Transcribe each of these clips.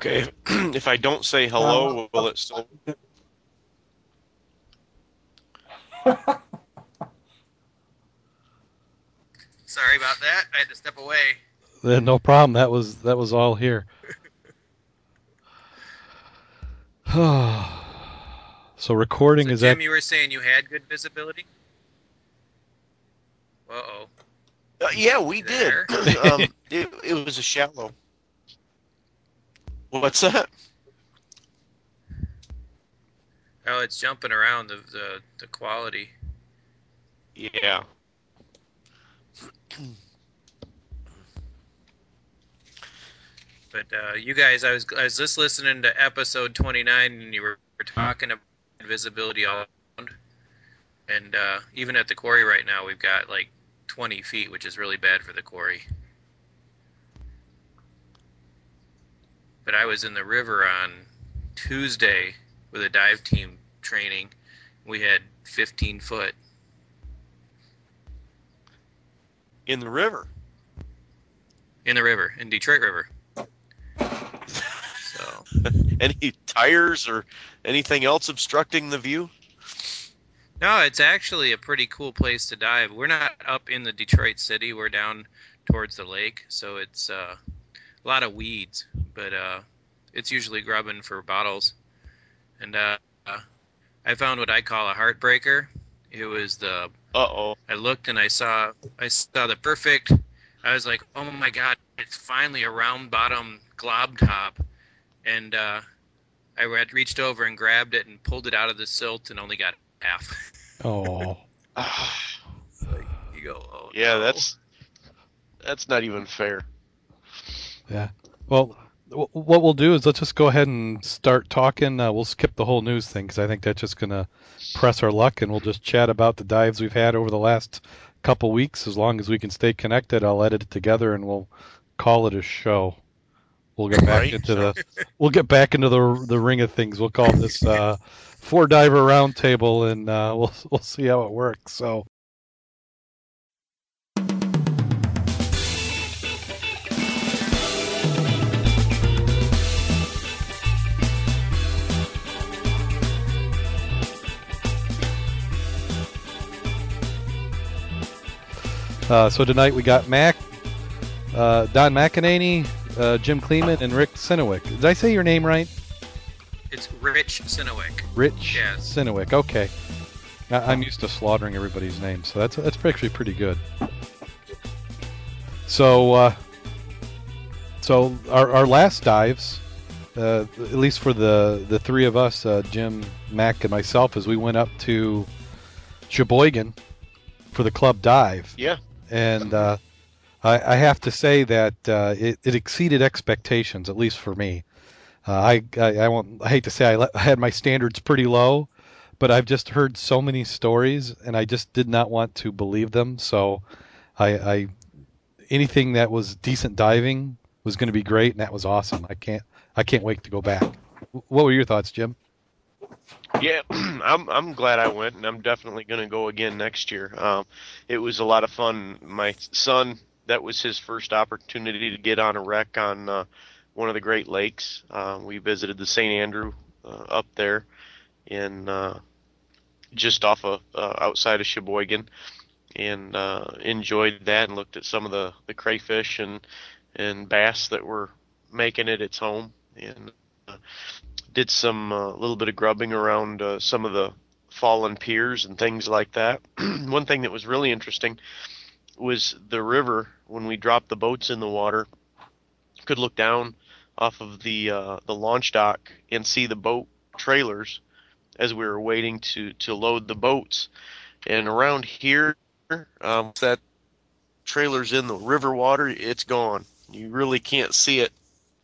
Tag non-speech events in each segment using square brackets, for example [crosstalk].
Okay, [clears throat] if I don't say hello, will it still? [laughs] Sorry about that. I had to step away. Then no problem. That was that was all here. [sighs] so recording So is Jim, that you were saying you had good visibility. Uh oh. Uh, yeah, we did. [clears throat] Um, it, it was a shallow. What's that? Oh, it's jumping around the the, the quality. Yeah. But uh, you guys, I was I was just listening to episode 29, and you were, were talking about visibility all around. And uh, even at the quarry right now, we've got like 20 feet, which is really bad for the quarry. But I was in the river on Tuesday with a dive team training. We had 15 foot. In the river. in the river, in Detroit River. [laughs] So Any tires or anything else obstructing the view? no, it's actually a pretty cool place to dive. We're not up in the Detroit city. We're down towards the lake, so it's uh, a lot of weeds, but uh, it's usually grubbing for bottles. And uh, I found what I call a heartbreaker. It was the Uh oh. I looked and I saw I saw the perfect. I was like, oh my god, it's finally a round bottom glob top, and uh, I had reached over and grabbed it and pulled it out of the silt and only got half. oh [sighs] like, you go, oh yeah, no. that's that's not even fair. Well what we'll do is let's just go ahead and start talking. Uh, we'll skip the whole news thing because I think that's just gonna press our luck, and we'll just chat about the dives we've had over the last couple weeks. As long as we can stay connected, I'll edit it together and we'll call it a show. We'll get back Right. into the we'll get back into the the ring of things. We'll call this uh, four diver roundtable, and uh, we'll we'll see how it works. So. Uh, so tonight we got Mac, uh, Don McAlhany, uh, Jim Kleeman, and Rick Synowiec. Did I say your name right? It's Rich Synowiec. Rich Yes. Synowiec. Okay. I- I'm used to slaughtering everybody's names, so that's that's actually pretty good. So, uh, so our, our last dives, uh, at least for the the three of us, uh, Jim, Mac, and myself, as we went up to Cheboygan for the club dive Yeah. And uh, I, I have to say that uh, it, it exceeded expectations, at least for me. Uh, I, I I won't I hate to say I, let, I had my standards pretty low, but I've just heard so many stories, and I just did not want to believe them. So, I, I anything that was decent diving was going to be great, and that was awesome. I can't I can't wait to go back. What were your thoughts, Jim? Yeah, [clears throat] I'm I'm glad I went, and I'm definitely going to go again next year. Um, it was a lot of fun. My son, that was his first opportunity to get on a wreck on uh, one of the Great Lakes. Uh, we visited the St. Andrew uh, up there, in uh, just off of uh, outside of Cheboygan, and uh, enjoyed that and looked at some of the the crayfish and and bass that were making it its home, and did some uh, little bit of grubbing around uh, some of the fallen piers and things like that. [clears throat] One thing that was really interesting was the river when we dropped the boats in the water. Could look down off of the uh, the launch dock and see the boat trailers as we were waiting to to load the boats. And around here, um, that trailer's in the river water, it's gone. You really can't see it.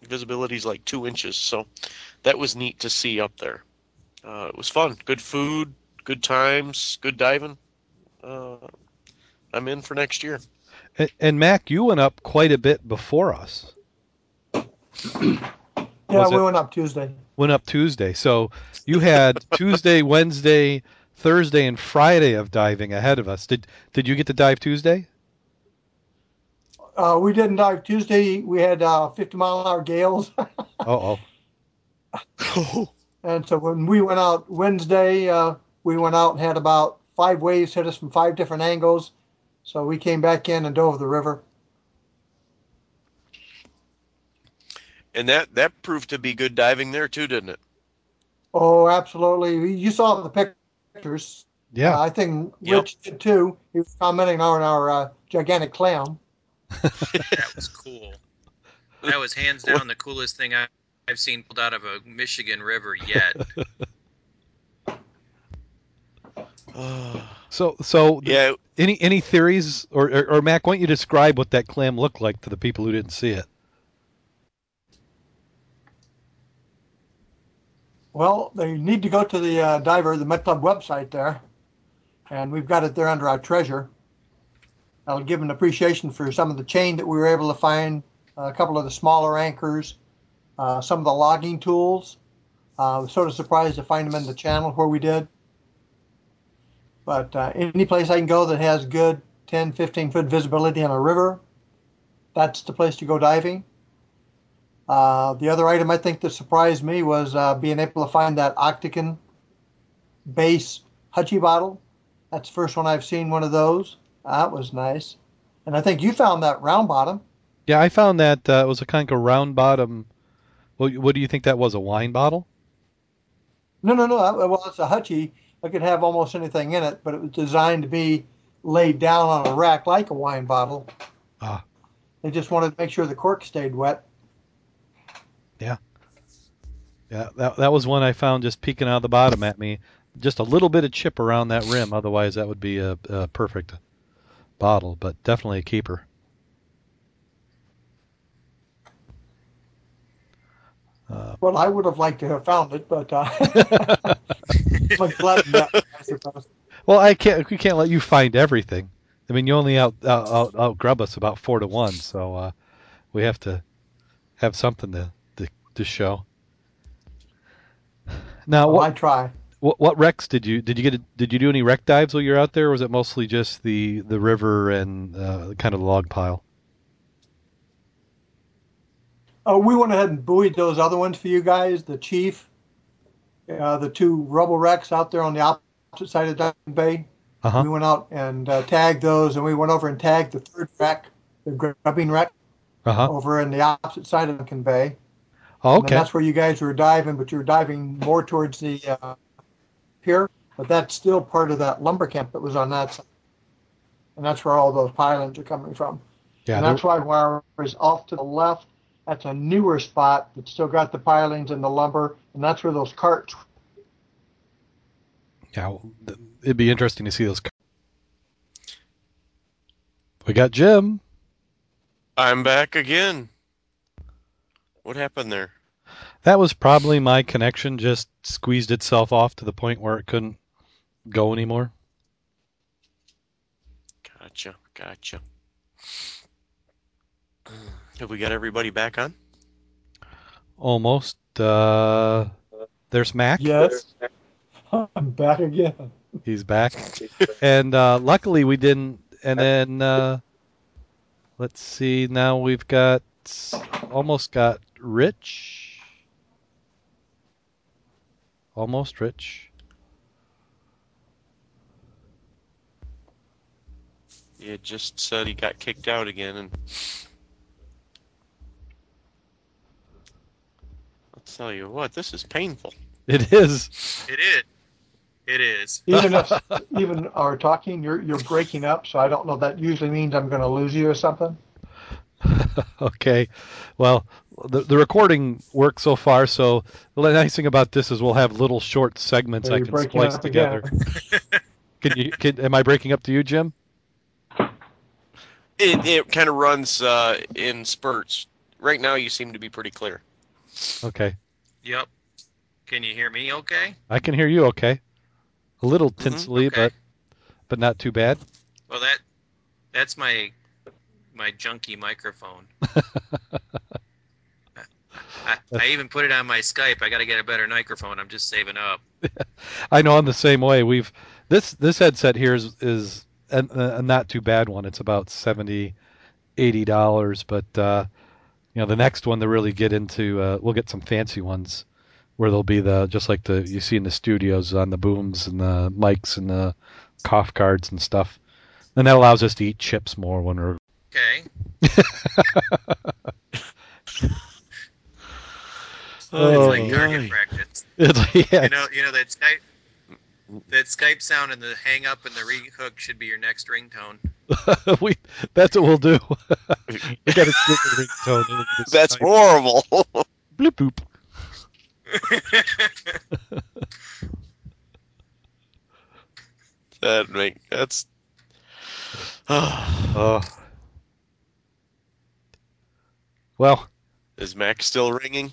Visibility's like two inches, so that was neat to see up there. Uh, it was fun. Good food, good times, good diving. Uh, I'm in for next year. And, and Mac, you went up quite a bit before us. [clears throat] Yeah, Was we it- went up Tuesday. went up Tuesday. So you had [laughs] Tuesday, Wednesday, Thursday, and Friday of diving ahead of us. Did did you get to dive Tuesday? Uh, we didn't dive Tuesday. We had uh, 50 mile an hour gales. [laughs] oh. Oh. [laughs] and so when we went out Wednesday, uh, we went out and had about five waves hit us from five different angles. So we came back in and dove the river. And that that proved to be good diving there too, didn't it? Oh, absolutely. You saw the pictures. Yeah. Uh, I think Yep. Rich did too. He was commenting on our uh, gigantic clam. That was cool. That was hands down the coolest thing I, I've seen pulled out of a Michigan river yet. [sighs] So so yeah, any any theories or, or or Mac, why don't you describe what that clam looked like to the people who didn't see it? Well, they need to go to the uh, diver, the Met Club website there, and we've got it there under our treasure. I'll give an appreciation for some of the chain that we were able to find, a couple of the smaller anchors, uh, some of the logging tools. Uh, I was sort of surprised to find them in the channel where we did. But uh, any place I can go that has good 10, 15 foot visibility on a river, that's the place to go diving. Uh, the other item I think that surprised me was uh, being able to find that Octagon base Hutchie bottle. That's the first one I've seen one of those. That was nice. And I think you found that round bottom. Yeah, I found that uh, it was a kind of round bottom. What, what do you think that was? A wine bottle? No, no, no. Well, it's a Hutchie. I could have almost anything in it, but it was designed to be laid down on a rack like a wine bottle. Ah. They just wanted to make sure the cork stayed wet. Yeah. Yeah, that that was one I found just peeking out of the bottom at me. Just a little bit of chip around that rim. Otherwise, that would be a, a perfect bottle, but definitely a keeper. Uh, Well, I would have liked to have found it, but uh, [laughs] I'm glad that, I well, I can't. We can't let you find everything. I mean, you only out out, out, out grub us about four to one, so uh, we have to have something to to, to show. Now, Well, what, I try. What what wrecks did you did you get? A, did you do any wreck dives while you're out there, or was it mostly just the the river and uh, kind of the log pile? Oh, we went ahead and buoyed those other ones for you guys. The Chief, uh, the two rubble wrecks out there on the opposite side of Diamond Bay. Uh huh. We went out and uh, tagged those, and we went over and tagged the third wreck, the grubbing wreck, Uh huh. over in the opposite side of Duncan Bay. Oh, And okay. that's where you guys were diving, but you were diving more towards the uh, pier. But that's still part of that lumber camp that was on that side. And that's where all those pilings are coming from. Yeah. and that's why wire is off to the left, that's a newer spot that's still got the pilings and the lumber, and that's where those carts. yeah. well, th- It'd be interesting to see those. We got Jim. I'm back again. What happened there? That was probably my connection just squeezed itself off to the point where it couldn't go anymore. Gotcha, gotcha. [clears throat] Have we got everybody back on? Almost. Uh, there's Mac. Yes, I'm back again. He's back. and uh, luckily we didn't. And then uh, let's see. Now we've got almost got Rich. Almost Rich. You just said he got kicked out again, and I'll tell you what, this is painful. [laughs] It is. It is. It is. Even if [laughs] even our talking, you're you're breaking up, so I don't know. That usually means I'm going to lose you or something. [laughs] okay. Well, the the recording works so far. So the nice thing about this is we'll have little short segments So I can splice up together. [laughs] can you? Can, am I breaking up to you, Jim? It it kind of runs uh, in spurts. Right now, you seem to be pretty clear. Okay. Yep. Can you hear me okay? I can hear you. Okay. A little tinsely, okay. but but not too bad. Well, that that's my my junky microphone. [laughs] I, I even put it on my Skype. I got to get a better microphone. I'm just saving up. [laughs] I know I'm the same way. We've this this headset here is is a, a not too bad one. It's about 70 eighty dollars. But uh, you know, the next one to really get into, uh, we'll get some fancy ones where there'll be the just like the you see in the studios on the booms and the mics and the cough cards and stuff. And that allows us to eat chips more when we're Okay. [laughs] Oh, it's like target my. practice. it's, [laughs] yeah, You know, you know that Skype, that Skype sound and the hang up and the rehook should be your next ringtone. [laughs] we that's what we'll do. [laughs] we got to split the ringtone. That's type- horrible. bloop boop. that make that's. [sighs] Oh. Well, Is Mac still ringing?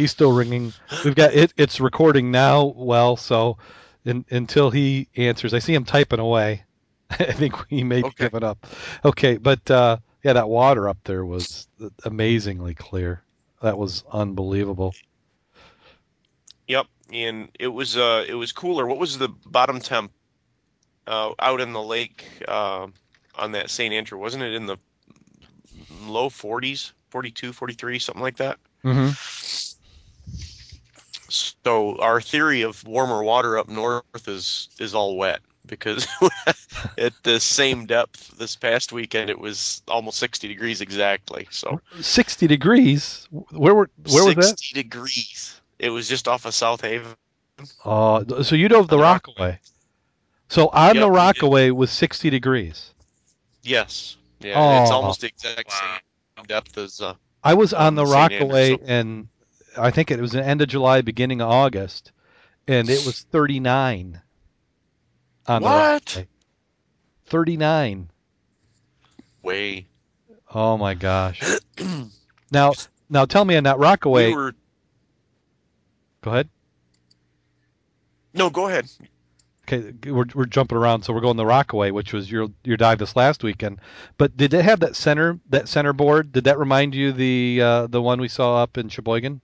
He's still ringing. We've got it. It's recording now. Well, so in, until he answers, I see him typing away. [laughs] I think he may be Okay. giving up. Okay, but uh, yeah, that water up there was amazingly clear. That was unbelievable. Yep, and it was uh it was cooler. What was the bottom temp uh, out in the lake uh, on that St. Andrew? Wasn't it in the low 40s, 42, 43, something like that? Mm-hmm. So our theory of warmer water up north is is all wet because [laughs] at the same depth this past weekend it was almost 60 degrees exactly. So Sixty degrees. Where were where was 60 degrees. It was just off of South Haven. Uh, so you dove the Rockaway. So on Yep, the. Rockaway was sixty degrees. Yes. Yeah, it's Oh. almost the exact Wow. same depth as uh I was on the Rockaway, and I think it was the end of July, beginning of August, and it was 39 on What? Rockaway. 39. way. Oh my gosh. [clears throat] Now, now tell me on that Rockaway. we were Go ahead. no, go ahead. Okay, we're we're jumping around, so we're going the Rockaway, which was your your dive this last weekend. But did it have that center that center board? Did that remind you the uh, the one we saw up in Cheboygan?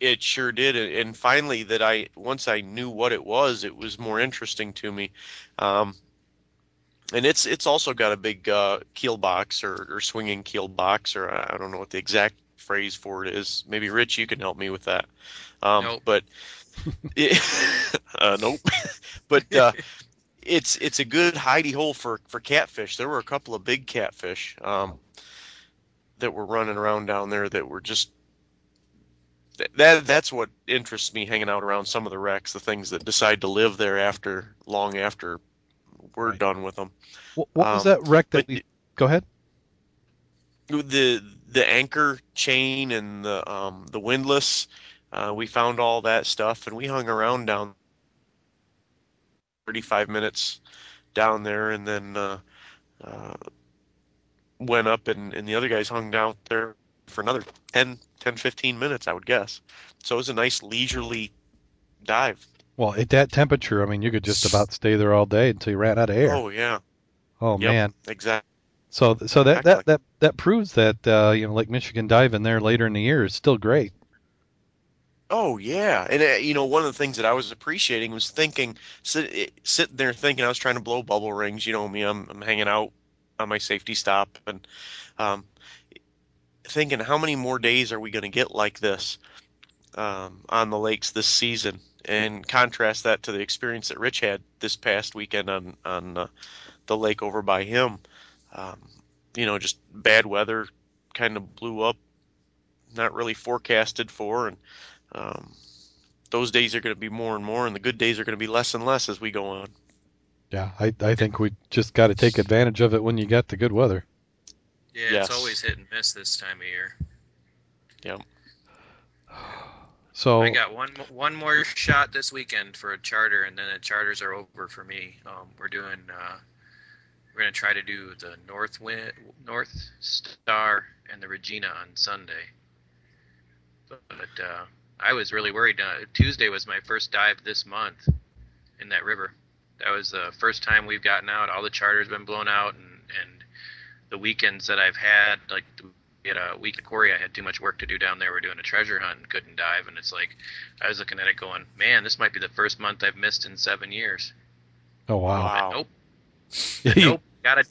It sure did, and finally, that I once I knew what it was, it was more interesting to me. Um, and it's it's also got a big uh, keel box or, or swinging keel box, or I don't know what the exact phrase for it is. Maybe Rich, you can help me with that. Um, Nope. But [laughs] it, [laughs] uh, nope. [laughs] but uh, it's it's a good hidey hole for for catfish. There were a couple of big catfish um, that were running around down there that were just th- that that's what interests me hanging out around some of the wrecks, the things that decide to live there after long after we're Right. done with them. What, what was Um, that wreck that but we? Go ahead. the the anchor chain and the um, the windlass, uh, we found all that stuff and we hung around down 35 minutes down there and then uh, uh, went up and, and the other guys hung down there for another 10, 10 15 minutes I would guess. So it was a nice leisurely dive. Well, at that temperature, I mean, you could just about stay there all day until you ran out of air. Oh yeah, Oh yep. man. exactly. So so that, that Exactly. that that proves that uh, you know Lake Michigan diving there later in the year is still great. Oh yeah, and uh, you know one of the things that I was appreciating was thinking, sit, eh, sitting there thinking I was trying to blow bubble rings. You know me, I'm I'm hanging out on my safety stop and um, thinking how many more days are we going to get like this um, on the lakes this season, and contrast that to the experience that Rich had this past weekend on on uh, the lake over by him. Um, you know, just bad weather, kind of blew up, not really forecasted for, and um, those days are going to be more and more, and the good days are going to be less and less as we go on. Yeah, I I think we just got to take advantage of it when you get the good weather. Yeah, Yes. it's always hit and miss this time of year. Yep. So I got one one more shot this weekend for a charter, and then the charters are over for me. Um, we're doing uh, we're gonna try to do the North Wind, North Star and the Regina on Sunday. But uh, I was really worried. Uh, Tuesday was my first dive this month in that river. That was the first time we've gotten out. All the charters been blown out, and and the weekends that I've had, like the we had a week at Corey. I had too much work to do down there. We're doing a treasure hunt and couldn't dive. And it's like, I was looking at it going, man, this might be the first month I've missed in seven years. oh wow. Wow. Nope. [laughs] You- Nope. Gotta,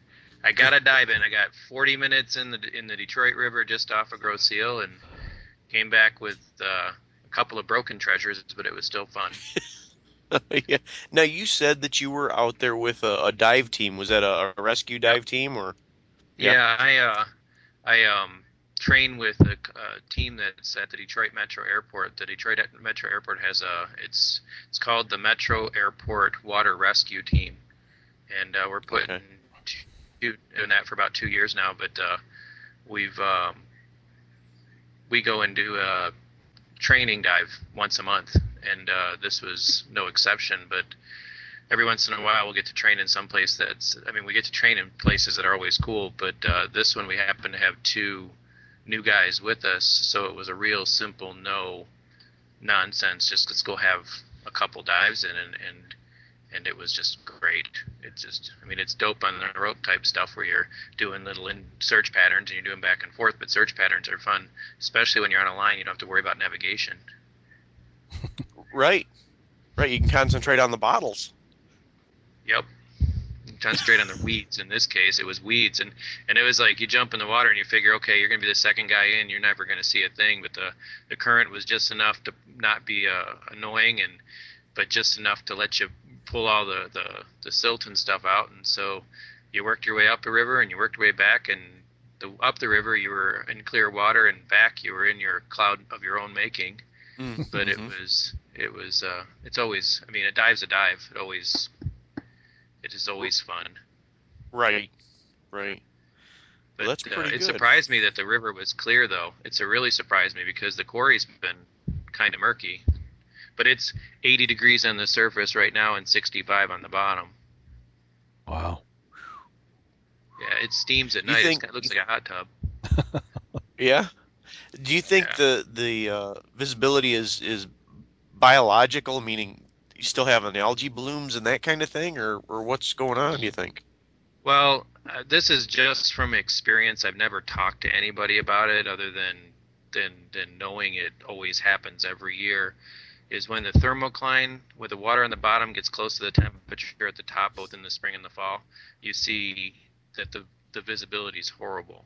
I got a dive in. I got 40 minutes in the in the Detroit River just off of Grosse Ile, and came back with uh, a couple of broken treasures, but it was still fun. [laughs] yeah. Now you said that you were out there with a, a dive team. Was that a, a rescue dive team or? Yeah, Yeah. I uh, I um train with a, a team that's at the Detroit Metro Airport. The Detroit Metro Airport has a it's it's called the Metro Airport Water Rescue Team, and uh, we're putting Okay. two, doing that for about two years now. But uh, we've um, we go and do a training dive once a month, and uh, this was no exception. But every once in a while, we'll get to train in some place that's. I mean, we get to train in places that are always cool, but uh, this one we happen to have two new guys with us, so it was a real simple no nonsense. Just let's go have a couple dives in, and and and it was just great. It's just, I mean, it's dope on the rope type stuff where you're doing little in search patterns and you're doing back and forth, but search patterns are fun, especially when you're on a line. You don't have to worry about navigation. [laughs] Right. Right. You can concentrate on the bottles. Yep. Concentrate on the weeds. In this case, it was weeds, and and it was like you jump in the water and you figure, okay, you're gonna be the second guy in. You're never gonna see a thing, but the the current was just enough to not be uh, annoying, and but just enough to let you pull all the the the silt and stuff out. And so you worked your way up the river and you worked your way back, and the up the river you were in clear water, and back you were in your cloud of your own making. Mm, But it mhm. was it was uh, it's always I mean a dive's a dive. It always it is always fun. right. Right. But Well, that's uh, pretty it good. surprised me that the river was clear, though. It's a really surprised me because the quarry's been kind of murky. But it's 80 degrees on the surface right now and 65 on the bottom. Wow. Yeah, it steams at You night. think- It's, it looks like a hot tub. [laughs] Yeah. Do you think Yeah. the the uh, visibility is is biological, meaning you still have an algae blooms and that kind of thing, or or what's going on? Do you think? Well, uh, this is just from experience. I've never talked to anybody about it other than than than knowing it always happens every year. Is when the thermocline, with the water on the bottom gets close to the temperature at the top, both in the spring and the fall, you see that the the visibility is horrible.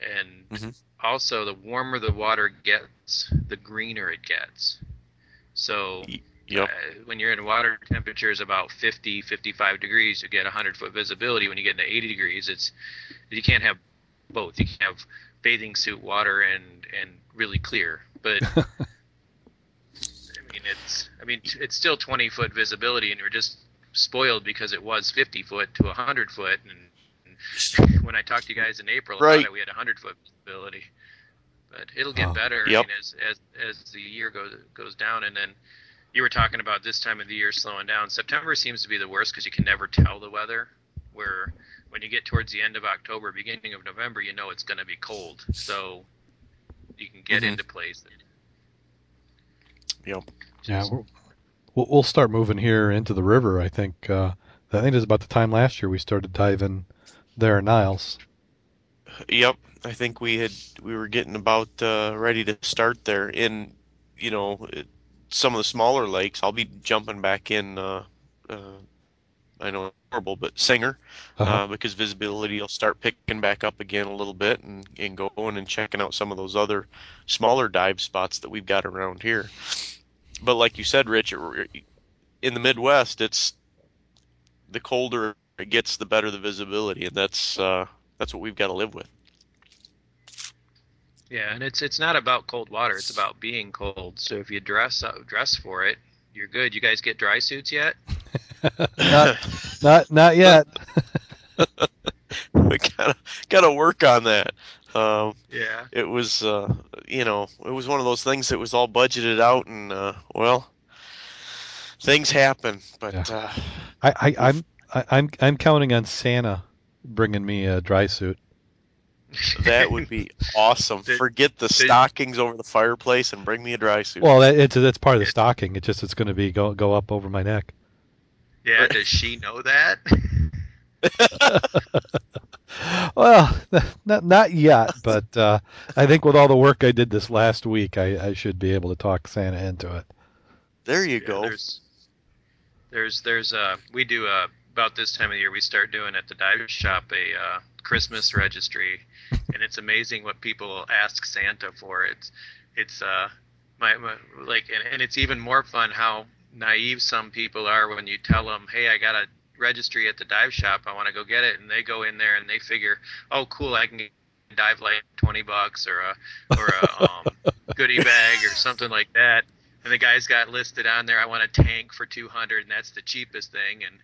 And Mhm. also, the warmer the water gets, the greener it gets. So Yep. uh, when you're in water temperatures about 50, 55 degrees, you get 100 foot visibility. When you get into 80 degrees, it's you can't have both. You can have bathing suit water and and really clear, but [laughs] I mean it's I mean it's still 20 foot visibility, and you're just spoiled because it was 50 foot to 100 foot. And, and when I talked to you guys in April Right. it, we had 100 foot visibility. But it'll get Oh. better Yep. I mean, as, as as the year goes goes down, and then you were talking about this time of the year slowing down. September seems to be the worst because you can never tell the weather. Where when you get towards the end of October, beginning of November, you know it's going to be cold, so you can get Mhm. into place. Yep. Yeah, we'll, we'll we'll start moving here into the river. I think. Uh, I think it was about the time last year we started diving there in Niles. Yep. I think we had we were getting about uh, ready to start there. In you know it, some of the smaller lakes, I'll be jumping back in. Uh, uh, I know it's horrible, but Singer, Uh-huh. uh, because visibility will start picking back up again a little bit, and and going and checking out some of those other smaller dive spots that we've got around here. But like you said, Rich, it- in the Midwest, it's the colder it gets, the better the visibility, and that's uh, that's what we've got to live with. Yeah, and it's it's not about cold water; it's about being cold. So if you dress up, dress for it, you're good. You guys get dry suits yet? not, not not yet. [laughs] we gotta gotta work on that. Um, Yeah. it was uh, you know it was one of those things that was all budgeted out, and uh, well, things happen. But Yeah. uh, I, I I'm I, I'm I'm counting on Santa bringing me a dry suit. That would be awesome. [laughs] Did- Forget the did- stockings over the fireplace and bring me a dry suit. Well, that, it's that's part of the stocking. It's just it's going to be go go up over my neck. Yeah. Does she know that? [laughs] [laughs] well, not not yet, but uh, I think with all the work I did this last week, I, I should be able to talk Santa into it. there you Yeah, go. There's, there's, there's, uh, we do uh, about this time of year we start doing at the dive shop a uh, Christmas registry, and it's amazing what people ask Santa for. It's it's uh my, my like and, and it's even more fun how naive some people are when you tell them, hey, I got a registry at the dive shop. I want to go get it, and they go in there and they figure, oh, cool, I can get dive light twenty bucks or a or a um, [laughs] goodie bag or something like that. And the guy's got listed on there. I want a tank for two hundred, and that's the cheapest thing. And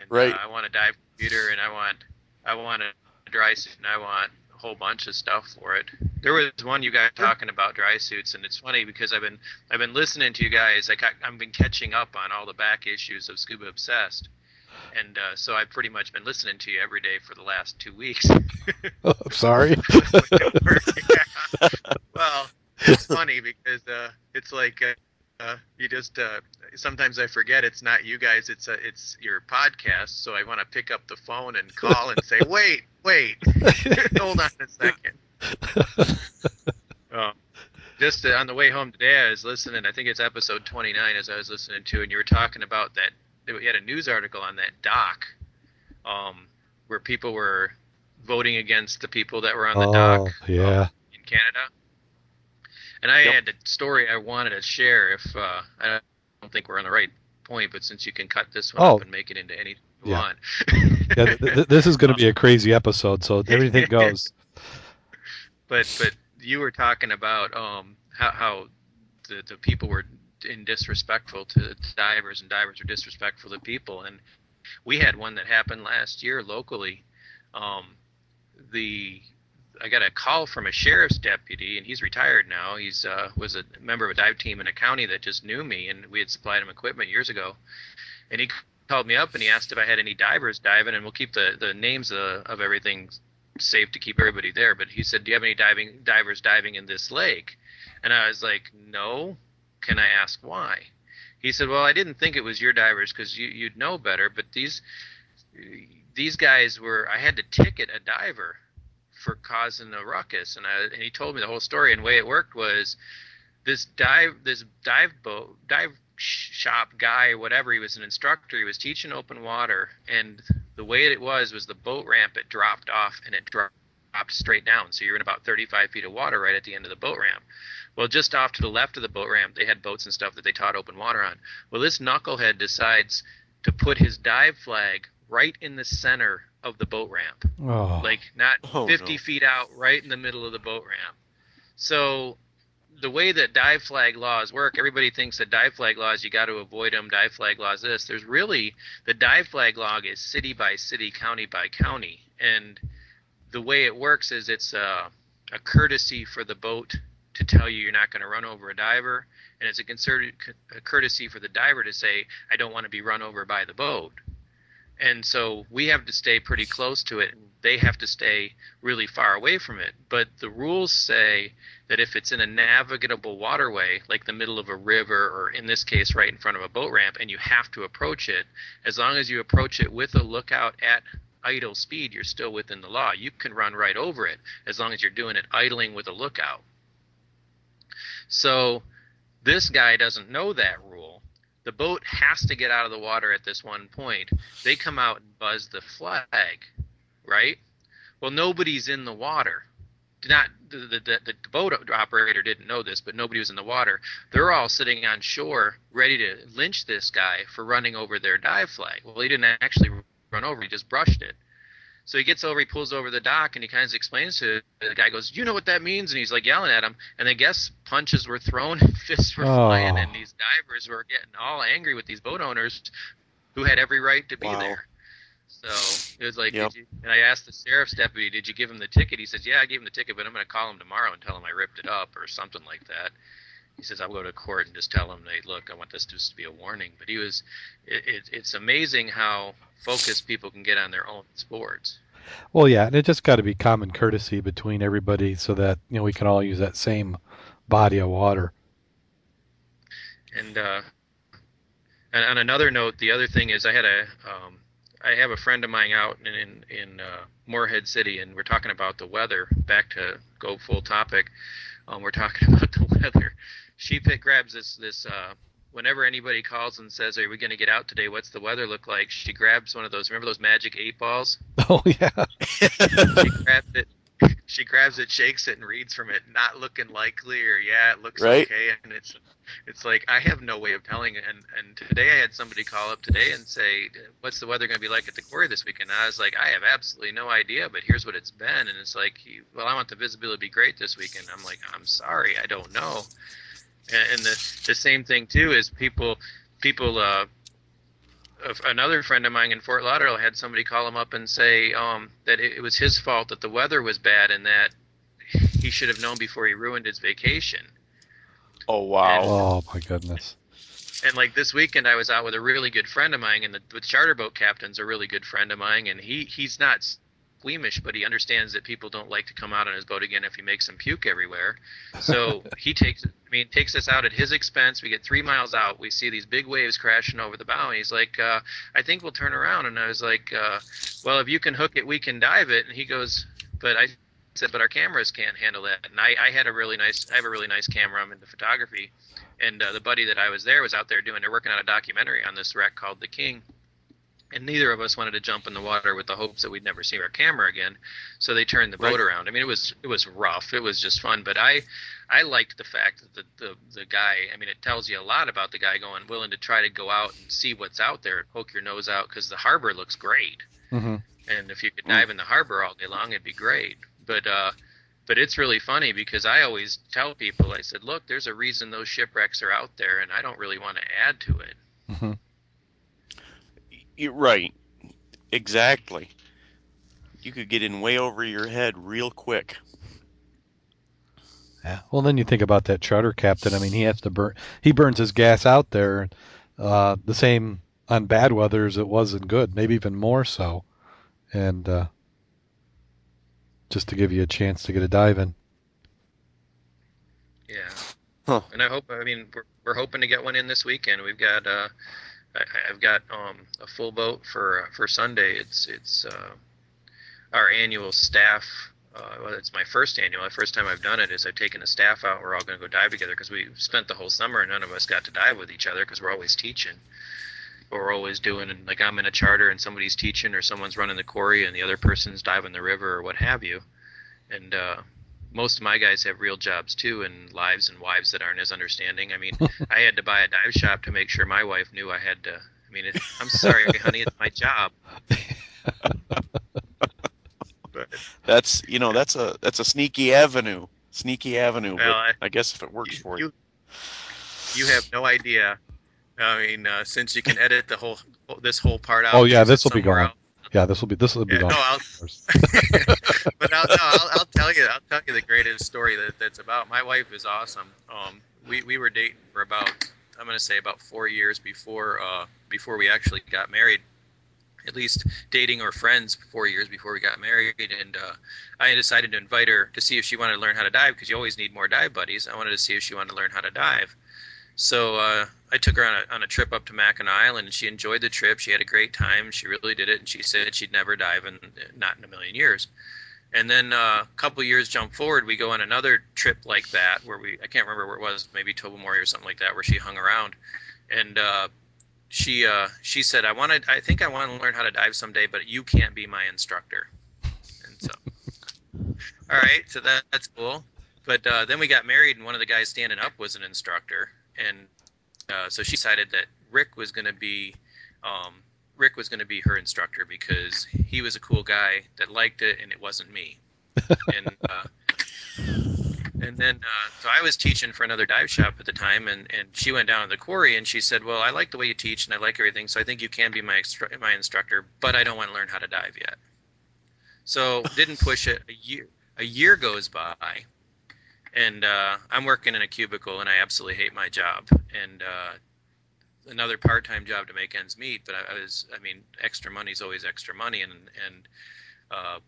and Right. uh, I want a dive computer, and I want I want a dry suit, and I want a whole bunch of stuff for it. There was one you guys talking about dry suits, and it's funny because I've been I've been listening to you guys. Like I, I've been catching up on all the back issues of Scuba Obsessed, and uh, so I've pretty much been listening to you every day for the last two weeks. [laughs] I'm sorry. [laughs] Yeah. Well, it's funny because uh, it's like uh, uh, you just uh, sometimes I forget it's not you guys, it's uh, it's your podcast. So I want to pick up the phone and call and say, [laughs] wait, wait, [laughs] hold on a second. Oh. Just uh, on the way home today, I was listening. I think it's episode 29 as I was listening to, and you were talking about that. We had a news article on that dock, um, where people were voting against the people that were on the oh, dock yeah. in Canada. And I Yep. had a story I wanted to share. If uh, I don't think we're on the right point, but since you can cut this one Oh. up and make it into any you Yeah. want. yeah th- th- this is going to be a [laughs] crazy episode, so everything [laughs] goes. but but you were talking about um how, how the the people were in disrespectful to divers and divers were disrespectful to people and we had one that happened last year locally um the I got a call from a sheriff's deputy and he's retired now he's uh was a member of a dive team in a county that just knew me and we had supplied him equipment years ago and he called me up and he asked if I had any divers diving and we'll keep the the names of, of everything safe to keep everybody there. But he said, "Do you have any diving divers diving in this lake?" And I was like, "No." Can I ask why? He said, "Well, I didn't think it was your divers because you you'd know better. But these these guys were. I had to ticket a diver for causing a ruckus, and I and he told me the whole story. And the way it worked was this dive this dive boat dive shop guy whatever he was an instructor he was teaching open water and the way it was was the boat ramp it dropped off and it dropped straight down. So you're in about 35 feet of water right at the end of the boat ramp. Well just off to the left of the boat ramp they had boats and stuff that they taught open water on. Well this knucklehead decides to put his dive flag right in the center of the boat ramp. Oh, like not Oh, 50 no. feet out right in the middle of the boat ramp. So the way that dive flag laws work everybody thinks that dive flag laws you got to avoid them dive flag laws this. There's really the dive flag log is city by city county by county. And the way it works is it's a, a courtesy for the boat to tell you you're not going to run over a diver. And it's a, concerted, a courtesy for the diver to say i don't want to be run over by the boat and so we have to stay pretty close to it. And they have to stay really far away from it. But the rules say that if it's in a navigable waterway like the middle of a river or in this case right in front of a boat ramp and you have to approach it as long as you approach it with a lookout at idle speed you're still within the law. You can run right over it as long as you're doing it idling with a lookout. So this guy doesn't know that rule the boat has to get out of the water at this one point. They come out and buzz the flag, right? Well, nobody's in the water. Not the, the, the, the boat operator didn't know this, but nobody was in the water. They're all sitting on shore, ready to lynch this guy for running over their dive flag. Well, he didn't actually run over; he just brushed it. So he gets over, he pulls over the dock, and he kind of explains to the guy, goes, "You know what that means?" And he's like yelling at him. And I guess punches were thrown, [laughs] and fists were Oh. flying, and these divers were getting all angry with these boat owners, who had every right to be Wow. there. So it was like, Yep. you, and I asked the sheriff's deputy, "Did you give him the ticket?" He says, "Yeah, I gave him the ticket, but I'm going to call him tomorrow and tell him I ripped it up or something like that." He says, "I'll go to court and just tell him, hey, look, I want this just to be a warning." But he was, it, it, it's amazing how focused people can get on their own sports. well, yeah, and it just got to be common courtesy between everybody so that you know we can all use that same body of water. And uh, and on another note, the other thing is I had a um, I have a friend of mine out in in, in uh, Morehead City, and we're talking about the weather. Back to go full topic, um, we're talking [laughs] about the weather. She pick grabs this this uh, whenever anybody calls and says, "Are we going to get out today? What's the weather look like?" She grabs one of those. Remember those magic eight balls? [laughs] Oh yeah. [laughs] She grabs it. She grabs it, shakes it, and reads from it. Not looking likely, or yeah, it looks Right. okay. And it's, it's like I have no way of telling. And and today I had somebody call up today and say, "What's the weather going to be like at the quarry this weekend?" And I was like, "I have absolutely no idea, but here's what it's been." And it's like, "Well, I want the visibility to be great this weekend." I'm like, "I'm sorry, I don't know." And, and the the same thing too is people people uh another friend of mine in Fort Lauderdale had somebody call him up and say um, that it, it was his fault that the weather was bad and that he should have known before he ruined his vacation. Oh wow. Oh my goodness. And like this weekend, I was out with a really good friend of mine, and the, the charter boat captain's a really good friend of mine, and he he's not squeamish, but he understands that people don't like to come out on his boat again if he makes them puke everywhere. So [laughs] he takes, I mean, takes us out at his expense. We get three miles out, we see these big waves crashing over the bow, and he's like, uh, "I think we'll turn around." And I was like, uh, "Well, if you can hook it, we can dive it." And he goes, "But I." said, but our cameras can't handle that. And I, I had a really nice, I have a really nice camera. I'm into photography, and uh, the buddy that I was there was out there doing, they're working on a documentary on this wreck called The King, and neither of us wanted to jump in the water with the hopes that we'd never see our camera again. So they turned the boat Right. around. I mean, it was it was rough. It was just fun, but I I liked the fact that the, the the guy. I mean, it tells you a lot about the guy going willing to try to go out and see what's out there and poke your nose out because the harbor looks great. hmm And if you could dive in the harbor all day long, it'd be great. But uh, but it's really funny because I always tell people, I said, look, there's a reason those shipwrecks are out there, and I don't really want to add to it. hmm You're right. Exactly. You could get in way over your head real quick. Yeah. Well, then you think about that charter captain. I mean, he has to burn. He burns his gas out there, uh, the same on bad weather as it was in good, maybe even more so, and uh, just to give you a chance to get a dive in. Yeah. Huh. And I hope. I mean, we're, we're hoping to get one in this weekend. We've got. Uh, I, I've got um, a full boat for for Sunday. It's it's uh, our annual staff. Uh, well, it's my first annual. The first time I've done it is I've taken the staff out. We're all going to go dive together because we spent the whole summer and none of us got to dive with each other because we're always teaching. We're always doing and like I'm in a charter and somebody's teaching or someone's running the quarry and the other person's diving the river or what have you. And uh, most of my guys have real jobs too and lives and wives that aren't as understanding. I mean, [laughs] I had to buy a dive shop to make sure my wife knew I had to. I mean, it, I'm sorry, [laughs] honey, it's my job. But [laughs] That's you know that's a that's a sneaky avenue. Sneaky avenue. well, I, but I guess if it works for you. you, you have no idea. I mean, uh, since you can edit the whole this whole part out. Oh, yeah, this will be somewhere gone. else. Yeah, this will be this will be Yeah, no, I'll, [laughs] but I'll, no, I'll, I'll tell you, I'll tell you the greatest story that that's about. My wife is awesome. Um, we we were dating for about, I'm gonna say about four years before uh before we actually got married. At least dating or friends four years before we got married, and uh, I decided to invite her to see if she wanted to learn how to dive because you always need more dive buddies. I wanted to see if she wanted to learn how to dive. So uh, I took her on a, on a trip up to Mackinac Island, and she enjoyed the trip. She had a great time. She really did it, and she said she'd never dive, in, not in a million years. And then uh, a couple years jump forward, we go on another trip like that, where we I can't remember where it was, maybe Tobermory or something like that, where she hung around, and uh, she uh, she said, I wanted, I think I want to learn how to dive someday, but you can't be my instructor. And so, all right, so that, that's cool. But uh, then we got married, and one of the guys standing up was an instructor, and uh, so she decided that Rick was going to be um, Rick was going to be her instructor because he was a cool guy that liked it, and it wasn't me. [laughs] and uh, and then uh, so I was teaching for another dive shop at the time, and, and she went down to the quarry, and she said, "Well, I like the way you teach, and I like everything, so I think you can be my extru- my instructor, but I don't want to learn how to dive yet." So didn't push it. A year a year goes by, and uh, I'm working in a cubicle, and I absolutely hate my job, and uh, another part-time job to make ends meet. But I, I was, I mean, extra money is always extra money, and and uh,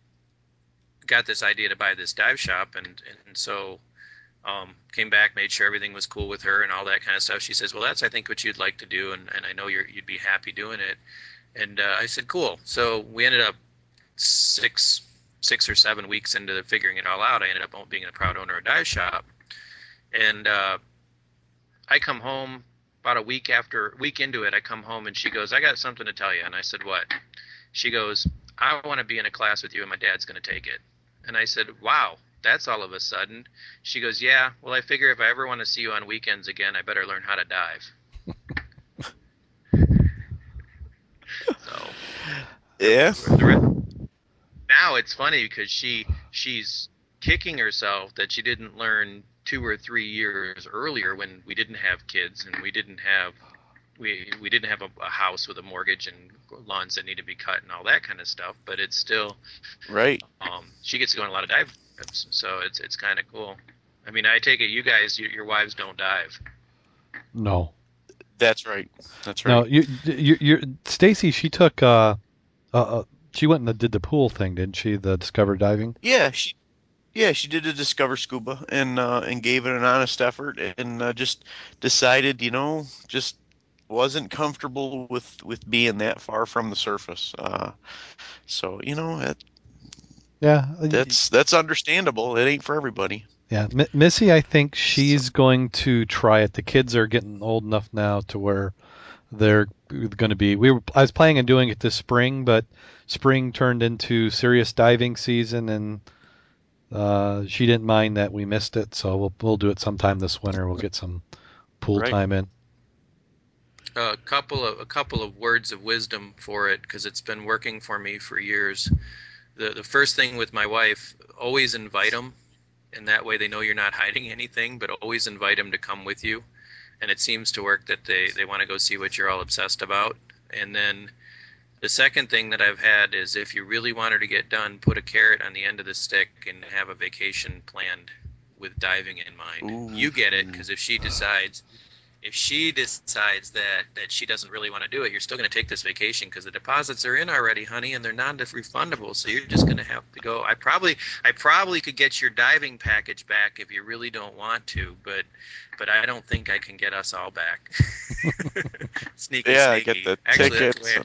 got this idea to buy this dive shop, and and so um, came back, made sure everything was cool with her, and all that kind of stuff. She says, "Well, that's I think what you'd like to do, and and I know you're you'd be happy doing it." And uh, I said, "Cool." So we ended up six six or seven weeks into figuring it all out. I ended up being a proud owner of a dive shop, and uh, I come home about a week after week into it, I come home and she goes, "I got something to tell you." And I said, "What?" She goes, "I want to be in a class with you, and my dad's going to take it." And I said, "Wow, that's all of a sudden." She goes, "Yeah. Well, I figure if I ever want to see you on weekends again, I better learn how to dive." [laughs] so Yeah. the re- now it's funny because she she's kicking herself that she didn't learn two or three years earlier when we didn't have kids and we didn't have we we didn't have a, a house with a mortgage and lawns that need to be cut and all that kind of stuff but it's still Right. um, she gets to go on a lot of dive trips so it's it's kind of cool i mean i take it you guys you, your wives don't dive No, That's right. That's right. no. You, you, you Stacy, she took. Uh, uh, uh, she went and did the pool thing, didn't she? The Discover Diving. Yeah, she yeah, she did a Discover Scuba and uh, and gave it an honest effort and uh, just decided, you know, just wasn't comfortable with with being that far from the surface. Uh, so you know that, Yeah, that's that's understandable. It ain't for everybody. Yeah, M- Missy, I think she's going to try it. The kids are getting old enough now to where they're going to be. We were. I was planning on doing it this spring, but spring turned into serious diving season, and uh, she didn't mind that we missed it. So we'll we'll do it sometime this winter. We'll get some pool Right. time in. a couple of a couple of words of wisdom for it because it's been working for me for years. The the first thing with my wife, always invite them, and that way they know you're not hiding [laughs] anything. But always invite them to come with you, and it seems to work that they they want to go see what you're all obsessed about. And then the second thing that I've had is if you really want her to get done, put a carrot on the end of the stick and have a vacation planned with diving in mind. Ooh. You get it because if she decides if she decides that that she doesn't really want to do it, you're still going to take this vacation because the deposits are in already, honey, and they're non-refundable. So you're just going to have to go. I probably I probably could get your diving package back if you really don't want to, but but I don't think I can get us all back. [laughs] sneaky, Yeah, I sneaky. get the Actually, tickets.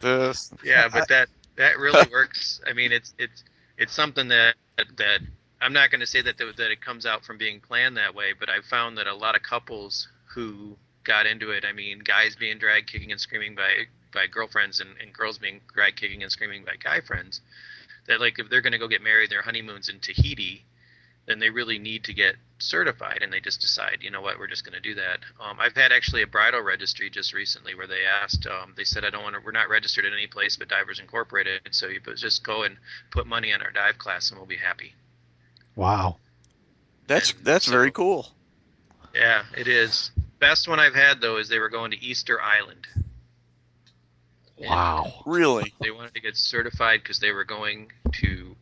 The way- and This. yeah, but [laughs] that that really [laughs] works. I mean, it's it's it's something that that I'm not going to say that the, that it comes out from being planned that way, but I've found that a lot of couples who got into it, I mean, guys being dragged kicking and screaming by by girlfriends and, and girls being dragged kicking and screaming by guy friends, that like if they're going to go get married, their honeymoons in Tahiti, then they really need to get certified, and they just decide, you know what, we're just going to do that. Um, I've had actually a bridal registry just recently where they asked, um, they said, I don't want to, we're not registered at any place but Divers Incorporated, so you just go and put money on our dive class, and we'll be happy. Wow. That's And that's so- very cool. Yeah, it is. Best one I've had though is they were going to Easter Island. Wow. Really. They wanted to get certified because they were going to.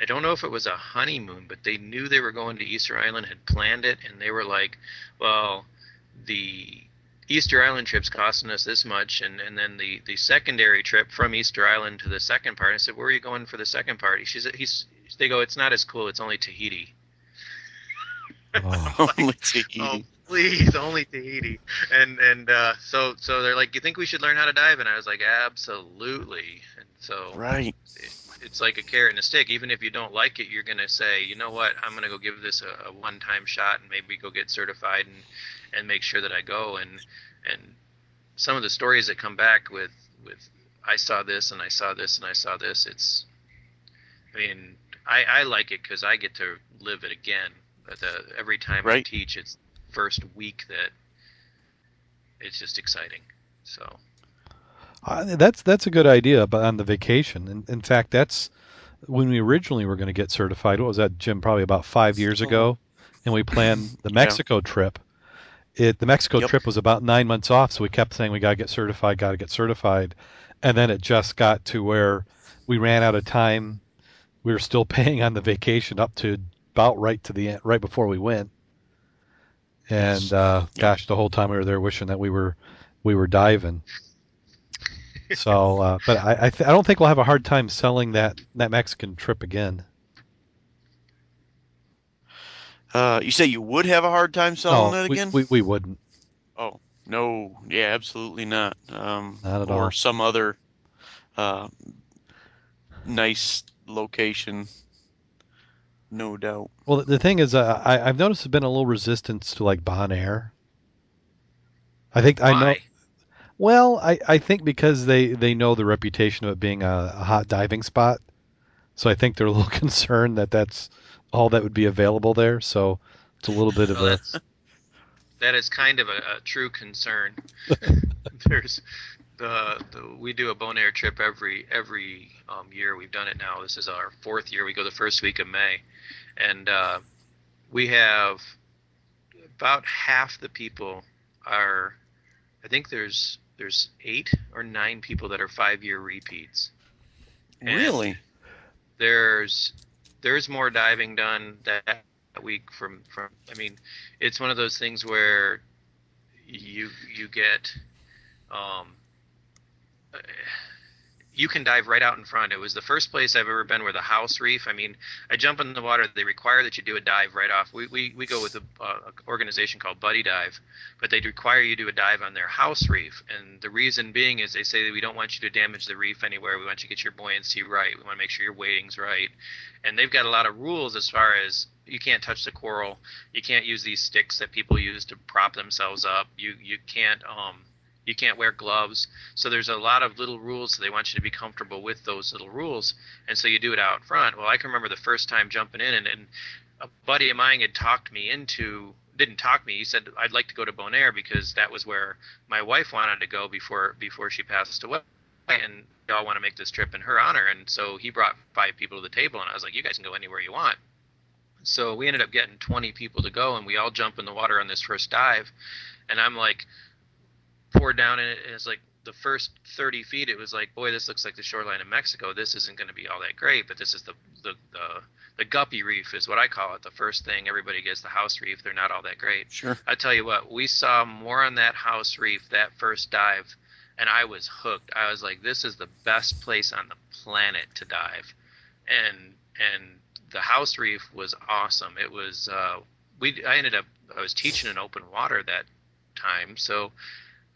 I don't know if it was a honeymoon, but they knew they were going to Easter Island, had planned it, and they were like, "Well, the Easter Island trip's costing us this much, and, and then the, the secondary trip from Easter Island to the second part." I said, "Where are you going for the second part?" She's he's. They go, "It's not as cool. It's only Tahiti." Oh. [laughs] Only Tahiti. Oh, please, only Tahiti. And and uh, so so they're like, you think we should learn how to dive? And I was like, absolutely. And so Right. it, it's like a carrot and a stick. Even if you don't like it, you're gonna say, you know what, I'm gonna go give this a, a one-time shot and maybe go get certified and and make sure that I go. And and some of the stories that come back with with I saw this and I saw this and I saw this. It's I mean, I, I like it because I get to live it again. But the, every time I teach, it's first week that it's just exciting. So Uh, that's that's a good idea, but on the vacation. In, in fact, that's when we originally were going to get certified. What was that, Jim? Probably about five years ago, and we planned [laughs] the Mexico trip. It the Mexico Yep. trip was about nine months off, so we kept saying we got to get certified, got to get certified, and then it just got to where we ran out of time. We were still [laughs] paying on the vacation up to about right to the end, right before we went. And uh, gosh, the whole time we were there, wishing that we were we were diving. So, uh, but I I, th- I don't think we'll have a hard time selling that that Mexican trip again. Uh, you say you would have a hard time selling No, it again? we we wouldn't. Oh no, yeah, absolutely not. Um, Not at or all. some other uh, nice location, no doubt. Well, the thing is, uh, I I've noticed there's been a little resistance to like Bonaire. I think I know. Well, I, I think because they, they know the reputation of it being a, a hot diving spot, so I think they're a little [laughs] concerned that that's all that would be available there. So it's a little bit of a that is kind of a, a true concern. [laughs] [laughs] There's the, the we do a Bonaire trip every every um, year. We've done it now. This is our fourth year. We go the first week of May, and uh, we have about half the people are. I think there's there's eight or nine people that are five year repeats. And Really? there's there's more diving done that week from from I mean it's one of those things where you you get um uh, you can dive right out in front. It was the first place I've ever been where the house reef. I mean, I jump in the water. They require that you do a dive right off. We we, we go with a, uh, organization called Buddy Dive, but they require you to do a dive on their house reef. And the reason being is they say that we don't want you to damage the reef anywhere. We want you to get your buoyancy right. We want to make sure your weighting's right. And they've got a lot of rules as far as you can't touch the coral. You can't use these sticks that people use to prop themselves up. You you can't um you can't wear gloves. So there's a lot of little rules. So they want you to be comfortable with those little rules, and so you do it out front. Well, I can remember the first time jumping in, and, and a buddy of mine had talked me into didn't talk me. He said I'd like to go to Bonaire because that was where my wife wanted to go before before she passed away, and we all want to make this trip in her honor. And so he brought five people to the table, and I was like, you guys can go anywhere you want. So we ended up getting 20 people to go, and we all jump in the water on this first dive, and I'm like poured down in it, and it's like the first 30 feet, it was like, boy, this looks like the shoreline of Mexico. This isn't going to be all that great, but this is the the the, the guppy reef is what I call it. The first thing everybody gets the house reef. They're not all that great. Sure. I tell you what, we saw more on that house reef that first dive, and I was hooked. I was like, this is the best place on the planet to dive, and and the house reef was awesome. It was uh, we I ended up I was teaching in open water that time, so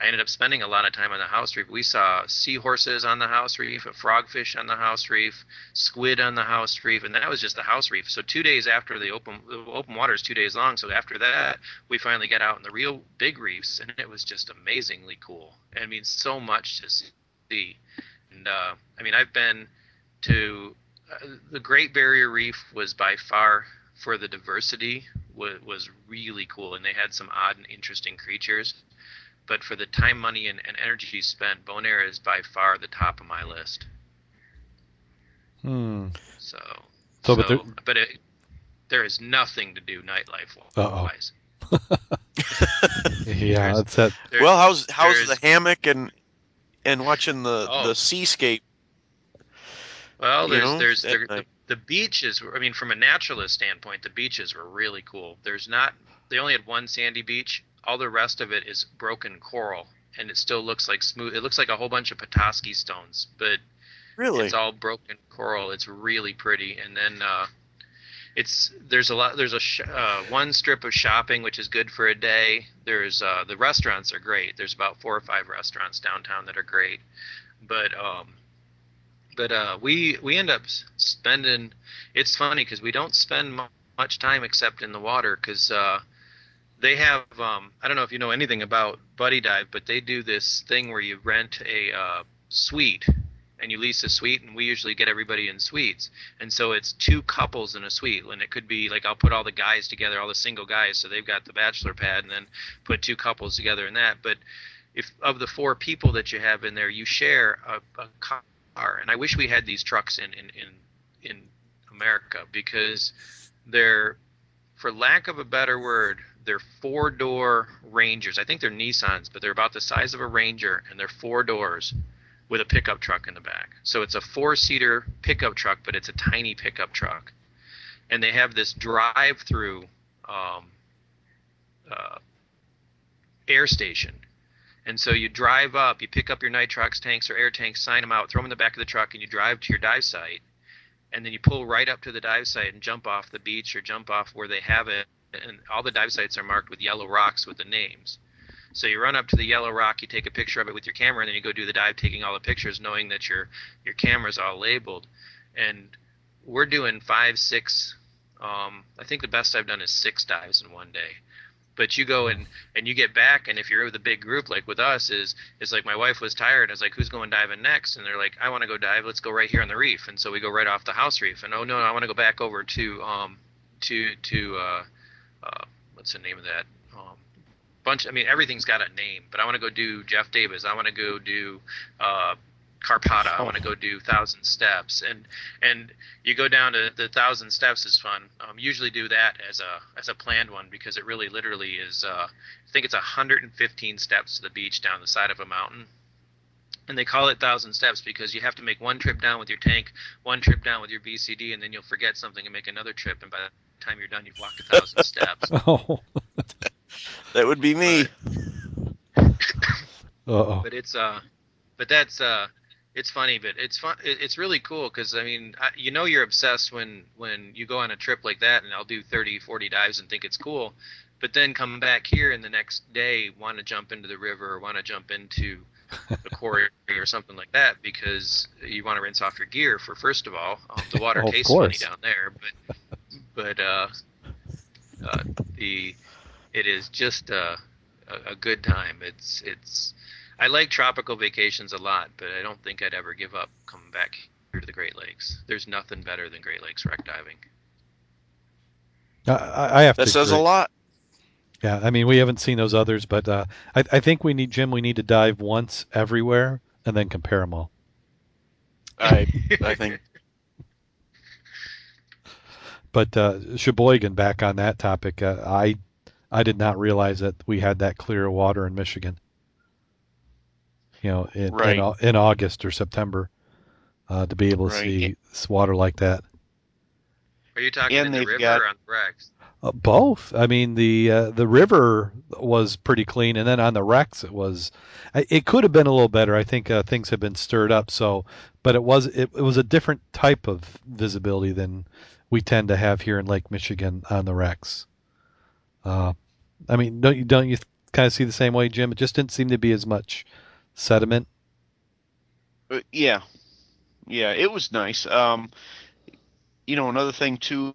I ended up spending a lot of time on the house reef. We saw seahorses on the house reef, a frogfish on the house reef, squid on the house reef, and that was just the house reef. So two days after the open open water is two days long. So after that, we finally got out in the real big reefs, and it was just amazingly cool. I mean, so much to see. And uh, I mean, I've been to uh, the Great Barrier Reef was by far for the diversity was really cool, and they had some odd and interesting creatures but for the time, money, and, and energy spent, Bonaire is by far the top of my list. hmm. So, So, but there- but it, there is nothing to do nightlife Uh-oh. wise. [laughs] Yeah, There's- that's that. There- well, how's how's the hammock and and watching the Oh. the seascape? well, there's know, there's there, the, the beaches. I mean, from a naturalist standpoint, the beaches were really cool. There's not. They only had one sandy beach. All the rest of it is broken coral, and it still looks like smooth. It looks like a whole bunch of Petoskey stones, but Really? It's all broken coral. It's really pretty. And then uh, it's there's a lot. There's a sh- uh, one strip of shopping which is good for a day. There's uh, the restaurants are great. There's about four or five restaurants downtown that are great. But um, but uh, we we end up spending. It's funny because we don't spend much time except in the water because. Uh, they have um, I don't know if you know anything about Buddy Dive, but they do this thing where you rent a uh, suite and you lease a suite, and we usually get everybody in suites. And so it's two couples in a suite, and it could be like I'll put all the guys together, all the single guys, so they've got the bachelor pad, and then put two couples together in that. But if of the four people that you have in there, you share a, a car, and I wish we had these trucks in in in, in America because they're, for lack of a better word, they're four door Rangers. I think they're Nissans, but they're about the size of a Ranger, and they're four doors with a pickup truck in the back. So it's a four seater pickup truck, but it's a tiny pickup truck. And they have this drive through um, uh, air station. And so you drive up, you pick up your nitrox tanks or air tanks, sign them out, throw them in the back of the truck, and you drive to your dive site. And then you pull right up to the dive site and jump off the beach or jump off where they have it. And all the dive sites are marked with yellow rocks with the names. So you run up to the yellow rock, you take a picture of it with your camera, and then you go do the dive, taking all the pictures, knowing that your your camera's all labeled. And we're doing five, six. Um, I think the best I've done is six dives in one day. but you go and and you get back and if you're with a big group like with us is is like my wife was tired i was like who's going diving next and they're like i want to go dive let's go right here on the reef and so we go right off the house reef and oh no i want to go back over to um to to uh, uh what's the name of that um bunch i mean everything's got a name but i want to go do jeff davis i want to go do uh Karpata. I want to go do thousand steps, and and you go down to the thousand steps is fun. Um, usually do that as a as a planned one because it really literally is. Uh, I think it's 115 steps to the beach down the side of a mountain, and they call it thousand steps because you have to make one trip down with your tank, one trip down with your BCD, and then you'll forget something and make another trip, and by the time you're done, you've walked a thousand [laughs] steps. Oh. [laughs] That would be me. [laughs] Uh-oh. But it's uh, but that's uh, it's funny, but it's fun. It's really cool because I mean, I, you know, you're obsessed when when you go on a trip like that, and I'll do 30, 40 dives and think it's cool, but then come back here and the next day want to jump into the river or want to jump into the quarry or something like that because you want to rinse off your gear for first of all, um, the water Of tastes funny down there, but but uh, uh, the it is just uh, a, a good time. It's it's I like tropical vacations a lot, but I don't think I'd ever give up coming back here to the Great Lakes. There's nothing better than Great Lakes wreck diving. I- I, I have That to. says a lot. Yeah, I mean we haven't seen those others, but uh, I, I think we need Jim. We need to dive once everywhere and then compare them all. I [laughs] I think But uh, Cheboygan, back on that topic, uh, I I did not realize that we had that clear water in Michigan. You know, in Right. in, in August or September, uh, to be able to Right. see water like that. Are you talking And in the river got- or on the wrecks? Uh, both. I mean, the uh, the river was pretty clean, and then on the wrecks it was. It could have been a little better. I think uh, things have been stirred up. So, but it was it, it was a different type of visibility than we tend to have here in Lake Michigan on the wrecks. Uh, I mean, don't you don't you kind of see the same way, Jim? It just didn't seem to be as much sediment. Uh, yeah, yeah, it was nice. Um, you know, another thing too,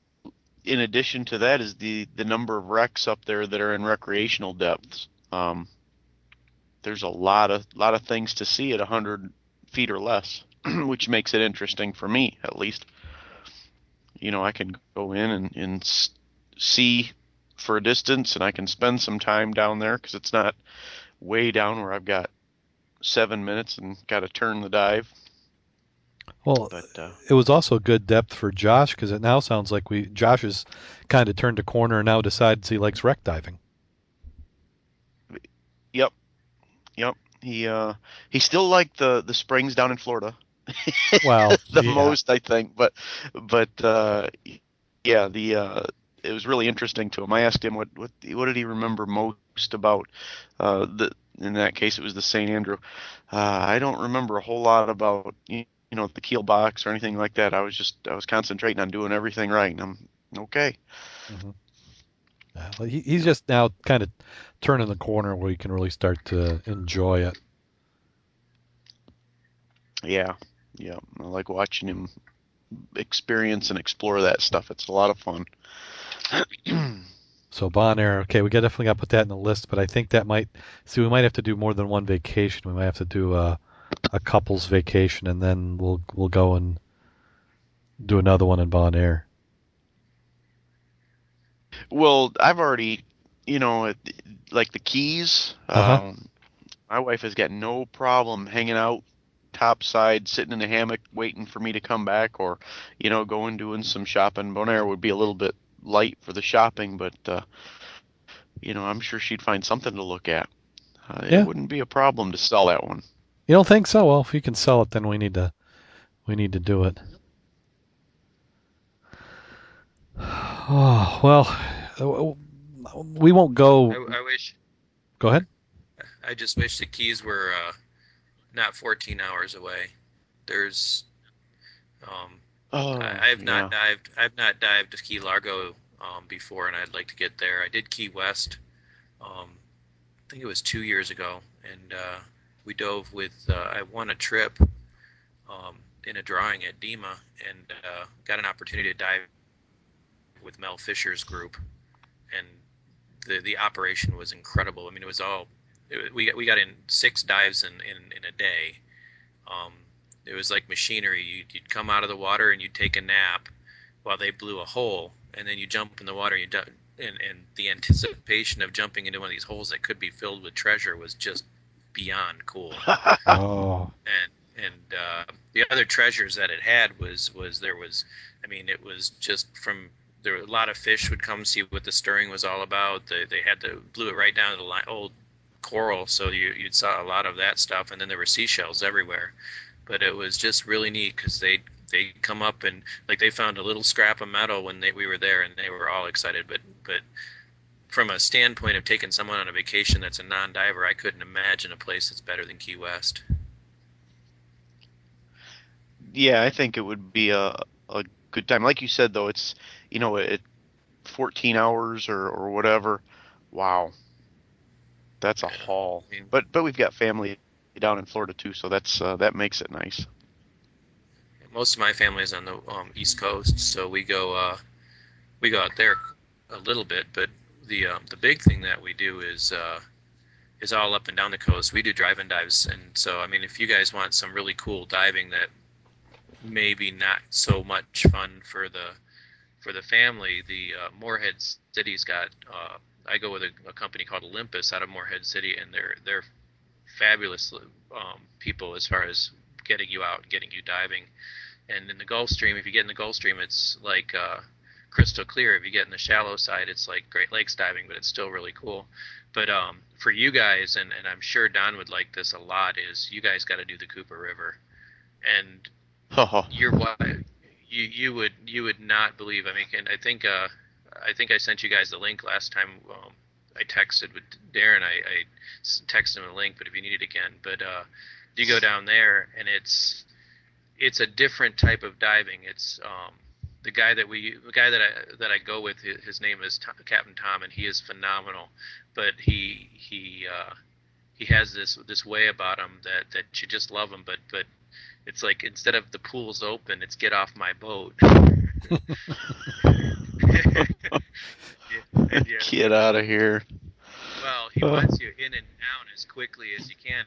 in addition to that, is the the number of wrecks up there that are in recreational depths. Um, there's a lot of lot of things to see at 100 feet or less, [clears throat] which makes it interesting for me, at least. You know, I can go in and, and see for a distance, and I can spend some time down there because it's not way down where I've got seven minutes and got to turn the dive. Well, But uh, it was also good depth for Josh because it now sounds like we Josh has kind of turned a corner and now decides he likes wreck diving. Yep, yep. He uh, he still liked the the springs down in Florida [laughs] Wow, the yeah. most, I think. But but uh, yeah, the uh, it was really interesting to him. I asked him what what what did he remember most about uh, the in that case it was the St. Andrew. Uh, I don't remember a whole lot about you you know the keel box or anything like that. I was just I was concentrating on doing everything right. And I'm okay. Mm-hmm. Yeah, well, he, he's just now kind of turning the corner where he can really start to enjoy it. Yeah, yeah. I like watching him experience and explore that stuff. It's a lot of fun. So Bonaire, okay, we definitely got to put that in the list, but I think that might see we might have to do more than one vacation. We might have to do a a couple's vacation, and then we'll we'll go and do another one in Bonaire. Well, I've already, you know, like the keys. Uh-huh. Um, my wife has got no problem hanging out topside, sitting in a hammock, waiting for me to come back, or you know, going doing some shopping. Bonaire would be a little bit light for the shopping, but uh, you know, I'm sure she'd find something to look at. Uh, Yeah. It wouldn't be a problem to sell that one. You don't think so? Well, if you can sell it, then we need to we need to do it. [sighs] Oh well, uh, we won't go. I, I wish. Go ahead. I just wish the keys were uh, not 14 hours away. There's, um, Oh, I, I've not yeah. dived. I've not dived to Key Largo um, before, and I'd like to get there. I did Key West. Um, I think it was two years ago, and uh, we dove with. Uh, I won a trip um, in a drawing at DEMA, and uh, got an opportunity to dive with Mel Fisher's group, and the the operation was incredible. I mean, it was all it, we we got in six dives in in, in a day. Um, it was like machinery. You'd, you'd come out of the water and you'd take a nap while they blew a hole, and then you jump in the water. And you and and the anticipation of jumping into one of these holes that could be filled with treasure was just beyond cool. [laughs] Oh, and and uh, the other treasures that it had was was there was I mean it was just from there were a lot of fish would come see what the stirring was all about. They they had to blew it right down to the line, old coral, so you you saw a lot of that stuff, and then there were seashells everywhere. But it was just really neat because they they come up and like they found a little scrap of metal when they, we were there, and they were all excited. But but from a standpoint of taking someone on a vacation that's a non-diver, I couldn't imagine a place that's better than Key West. yeah, I think it would be a a good time. Like you said, though, it's you know, it 14 hours or or whatever. Wow, that's a Yeah, haul. I mean- But but we've got family down in Florida too, so that's uh, that makes it nice. most of my family is on the um, East Coast, so we go uh, we go out there a little bit. But the um, the big thing that we do is uh, is all up and down the coast. We do drive and dives, and so I mean, if you guys want some really cool diving that maybe not so much fun for the for the family, the uh, Morehead City's got. Uh, I go with a, a company called Olympus out of Morehead City, and they're they're fabulous um, people as far as getting you out and getting you diving. And in the Gulf Stream, if you get in the Gulf Stream, it's like uh, crystal clear. If you get in the shallow side, it's like Great Lakes diving, but it's still really cool. But um, for you guys, and, and I'm sure Don would like this a lot, is you guys got to do the Cooper River, and [laughs] your wife, you you would you would not believe. I mean, and I think uh, I think I sent you guys the link last time. Um, I texted with Darren. I texted him a link, but if you need it again, but uh, you go down there and it's it's a different type of diving. It's um, the guy that we the guy that I that I go with. His, name is Tom, Captain Tom, and he is phenomenal. But he he uh, he has this this way about him that that you just love him. But but it's like instead of the pool's open, it's get off my boat. Yeah, [laughs] yeah, [laughs] Get out of here. well, he wants you in and down as quickly as you can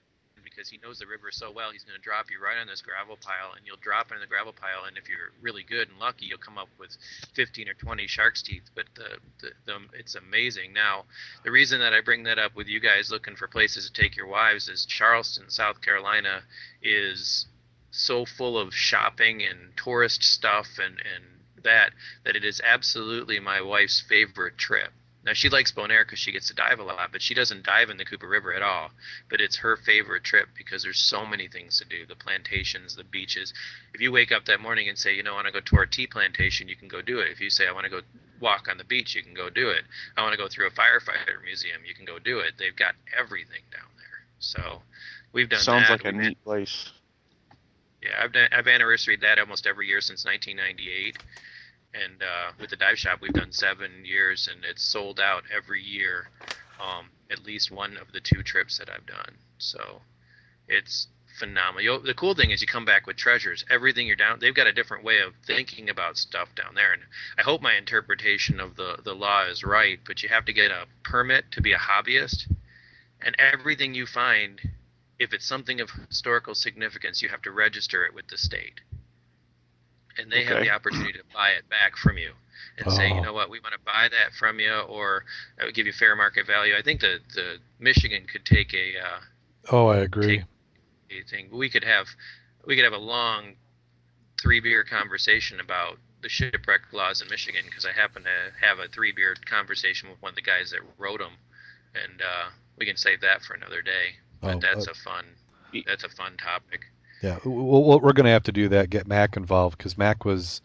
because he knows the river so well. He's going to drop you right on this gravel pile, and you'll drop in the gravel pile. And if you're really good and lucky, you'll come up with 15 or 20 shark's teeth. But the, the, the it's amazing. Now, the reason that I bring that up with you guys looking for places to take your wives is Charleston, South Carolina, is so full of shopping and tourist stuff and and that that it is absolutely my wife's favorite trip. Now she likes Bonaire because she gets to dive a lot, but she doesn't dive in the Cooper River at all. But it's her favorite trip because there's so many things to do: the plantations, the beaches. If you wake up that morning and say, you know, I want to go to our tea plantation, you can go do it. If you say, I want to go walk on the beach, you can go do it. I want to go through a firefighter museum, you can go do it. They've got everything down there. So we've done Sounds that. like a neat place. yeah, I've done, I've anniversaried that almost every year since 1998, and uh, with the dive shop we've done seven years, and it's sold out every year, um, at least one of the two trips that I've done. So it's phenomenal. You'll, the cool thing is you come back with treasures. Everything you're down, they've got a different way of thinking about stuff down there, and I hope my interpretation of the the law is right. But you have to get a permit to be a hobbyist, and everything you find if it's something of historical significance, you have to register it with the state. And they have the opportunity to buy it back from you and say, you Oh. know what, we want to buy that from you, or I would give you fair market value. I think the the Michigan could take a uh, oh, I agree. a thing. We could have we could have a long three beer conversation about the shipwreck laws in Michigan because I happen to have a three beer conversation with one of the guys that wrote them, and uh, we can save that for another day. But Oh, that's uh, a fun that's a fun topic. Yeah, well, we're going to have to do that. Get Mac involved because Mac was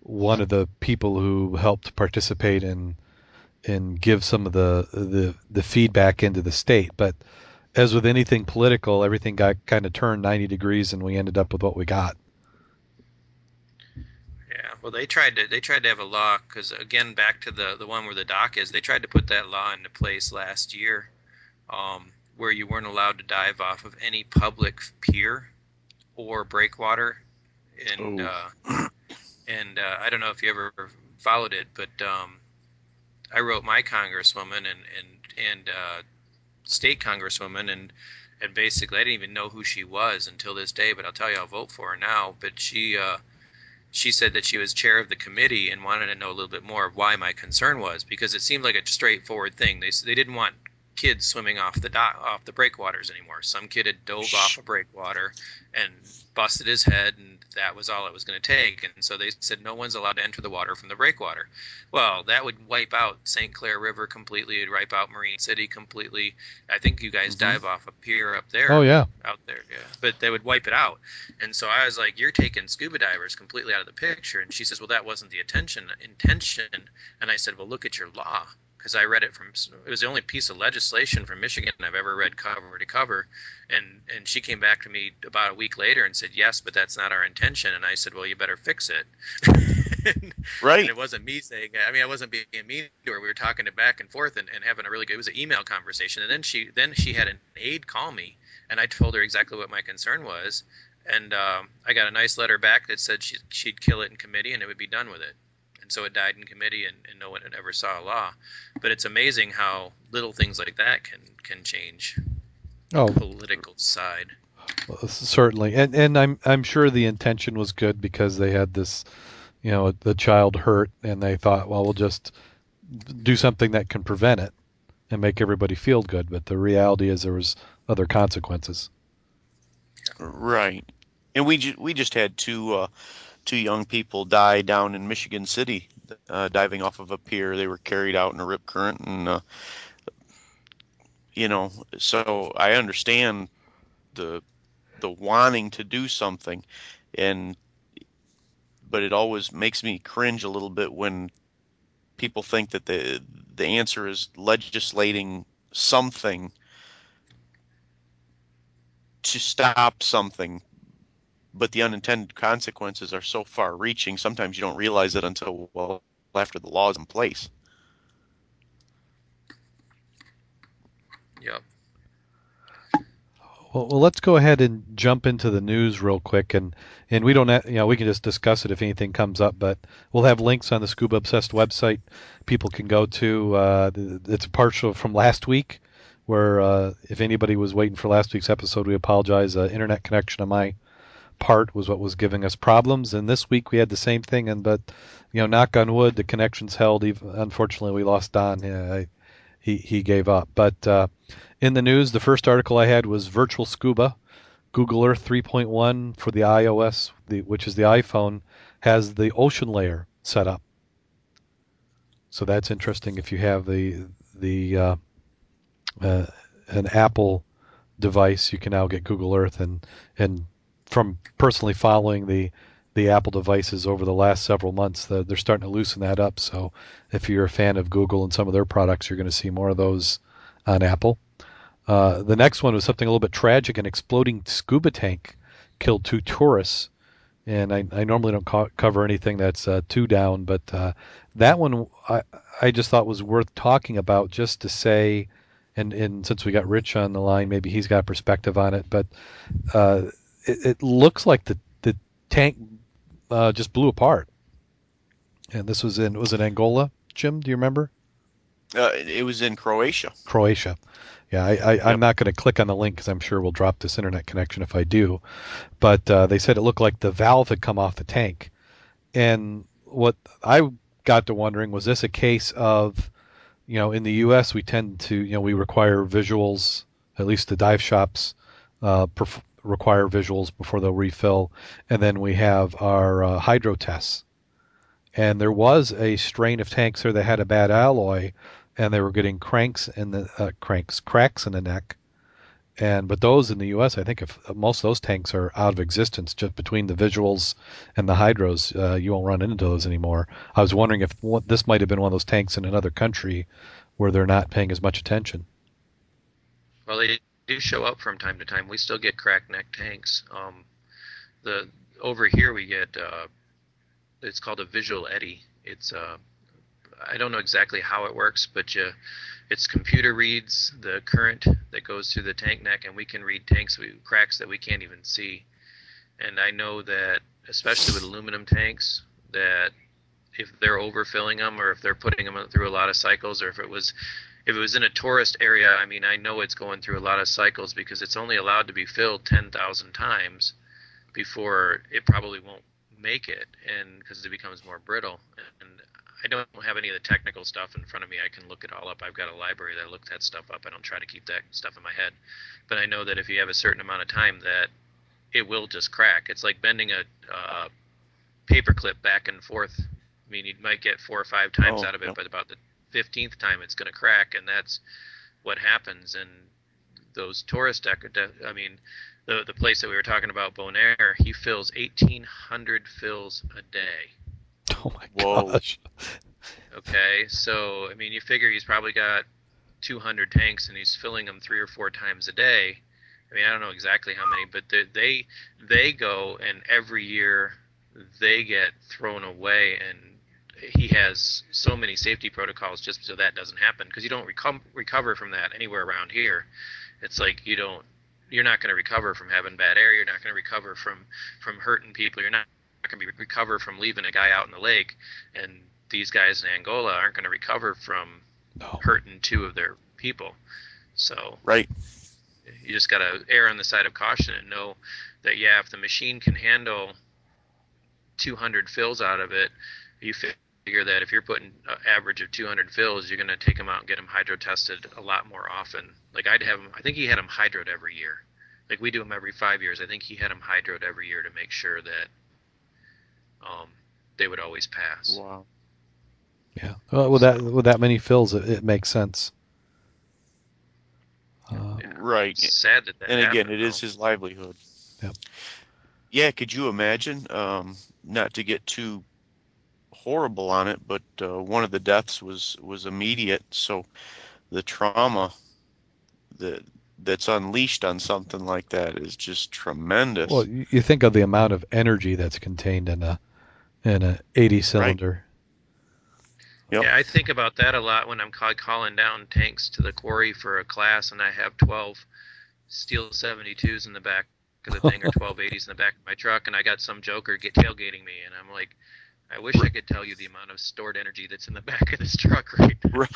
one of the people who helped participate in and give some of the the the feedback into the state. But as with anything political, everything got kind of turned 90 degrees, and we ended up with what we got. Yeah, well, they tried to they tried to have a law because again, back to the the one where the dock is, they tried to put that law into place last year, um, where you weren't allowed to dive off of any public pier or breakwater, and uh, and uh, I don't know if you ever followed it, but um, I wrote my congresswoman and and and uh, state congresswoman and and basically I didn't even know who she was until this day. But I'll tell you, I'll vote for her now. But she uh, she said that she was chair of the committee and wanted to know a little bit more of why my concern was because it seemed like a straightforward thing. They they didn't want kids swimming off the do- off the breakwaters anymore. Some kid had dove off a breakwater and busted his head, and that was all it was going to take. And so they said no one's allowed to enter the water from the breakwater. Well, that would wipe out St. Clair River completely. It'd wipe out Marine City completely. I think you guys Mhm. dive off a pier up there. Oh yeah. out there, yeah. But they would wipe it out. And so I was like, "You're taking scuba divers completely out of the picture." And she says, "Well, that wasn't the intention." Intention. And I said, "Well, look at your law." Because I read it from it was the only piece of legislation from Michigan I've ever read cover to cover, and and she came back to me about a week later and said yes, but that's not our intention. And I said, well, you better fix it. [laughs] and Right. it wasn't me saying. I mean, I wasn't being mean to her. We were talking it back and forth and, and having a really good. It was an email conversation, and then she then she had an aide call me, and I told her exactly what my concern was, and um, I got a nice letter back that said she, she'd kill it in committee and it would be done with it. And so it died in committee, and, and no one had ever saw a law. But it's amazing how little things like that can can change Oh, political side. certainly. And and I'm I'm sure the intention was good because they had this, you know, the child hurt, and they thought, well, we'll just do something that can prevent it and make everybody feel good. But the reality is there was other consequences. Right. And we ju- we just had two uh, two young people die down in Michigan City, uh, diving off of a pier. They were carried out in a rip current, and uh, you know, so I understand the the wanting to do something, and but it always makes me cringe a little bit when people think that the the answer is legislating something to stop something but the unintended consequences are so far reaching sometimes you don't realize it until well after the law is in place Yep. Well, well, let's go ahead and jump into the news real quick, and and we don't, ha- you know, we can just discuss it if anything comes up, but we'll have links on the Scuba Obsessed website. People can go to. Uh, it's a partial from last week, where uh, if anybody was waiting for last week's episode, we apologize. Uh, internet connection on my part was what was giving us problems, and this week we had the same thing. And but, you know, knock on wood, the connection's held. Even unfortunately, we lost Don. Yeah, he he gave up, but. Uh, in the news, the first article I had was Virtual Scuba. Google Earth 3.1 for the iOS, the, which is the iPhone, has the ocean layer set up. So that's interesting. If you have the the uh, uh, an Apple device, you can now get Google Earth, and and from personally following the the Apple devices over the last several months, the, they're starting to loosen that up. So if you're a fan of Google and some of their products, you're going to see more of those on Apple. Uh, the next one was something a little bit tragic. An exploding scuba tank killed two tourists. And I, I normally don't co- cover anything that's uh, too down, but uh, that one I, I just thought was worth talking about just to say, and, and since we got Rich on the line, maybe he's got perspective on it. But uh, it, it looks like the, the tank uh, just blew apart. And this was in was it Angola, Jim? Do you remember? uh, it was in croatia Croatia. Yeah, I, I, I'm not going to click on the link because I'm sure we'll drop this internet connection if I do. But uh, they said it looked like the valve had come off the tank. And what I got to wondering was this a case of, you know, in the U.S. we tend to, you know, we require visuals, at least the dive shops uh, perf- require visuals before they'll refill. And then we have our uh, hydro tests. And there was a strain of tanks there that had a bad alloy and they were getting cranks in the uh, cranks cracks in the neck and but those in the US I think if most of those tanks are out of existence just between the visuals and the hydros uh, you won't run into those anymore I was wondering if this might have been one of those tanks in another country where they're not paying as much attention Well, they do show up from time to time. We still get cracked neck tanks. Um, the over here we get uh, it's called a visual eddy. It's uh, I don't know exactly how it works, but you, it's computer reads the current that goes through the tank neck, and we can read tanks we, cracks that we can't even see. And I know that especially with aluminum tanks, that if they're overfilling them or if they're putting them through a lot of cycles or if it was if it was in a tourist area, I mean, I know it's going through a lot of cycles because it's only allowed to be filled 10,000 times before it probably won't make it and because it becomes more brittle and I don't have any of the technical stuff in front of me. I can look it all up. I've got a library that looks that stuff up. I don't try to keep that stuff in my head, but I know that if you have a certain amount of time, that it will just crack. It's like bending a uh, paper clip back and forth. I mean, you might get four or five times Oh, out of it, yep. but about the fifteenth time, it's going to crack, and that's what happens. And those tourist dec- de- I mean, the the place that we were talking about, Bonaire, he fills eighteen hundred fills a day. Oh my Whoa. gosh. Okay, so I mean, you figure he's probably got 200 tanks and he's filling them three or four times a day. I mean, I don't know exactly how many, but they they, they go and every year they get thrown away, and he has so many safety protocols just so that doesn't happen because you don't recom- recover from that anywhere around here. It's like you don't you're not going to recover from having bad air. You're not going to recover from from hurting people. You're not going to be recover from leaving a guy out in the lake and these guys in Angola aren't going to recover from No. hurting two of their people. So Right. you just got to err on the side of caution and know that yeah, if the machine can handle 200 fills out of it, you figure that if you're putting an average of 200 fills, you're going to take them out and get them hydro tested a lot more often. Like I'd have them, I think he had them hydroed every year. Like we do them every five years. I think he had them hydroed every year to make sure that um, they would always pass. Wow. Yeah. Well, with that with that many fills, it, it makes sense. Uh, Yeah. Right. It's sad that that and again, happened, it is though. his livelihood. Yep. Yeah, could you imagine? Um, not to get too horrible on it, but uh, one of the deaths was was immediate. So the trauma that that's unleashed on something like that is just tremendous. well, you you think of the amount of energy that's contained in a in a 80 cylinder. Yep. Yeah, I think about that a lot when I'm calling down tanks to the quarry for a class, and I have 12 steel 72s in the back of the thing, or [laughs] 1280s in the back of my truck, and I got some joker get tailgating me, and I'm like, I wish I could tell you the amount of stored energy that's in the [laughs] back of this truck right now.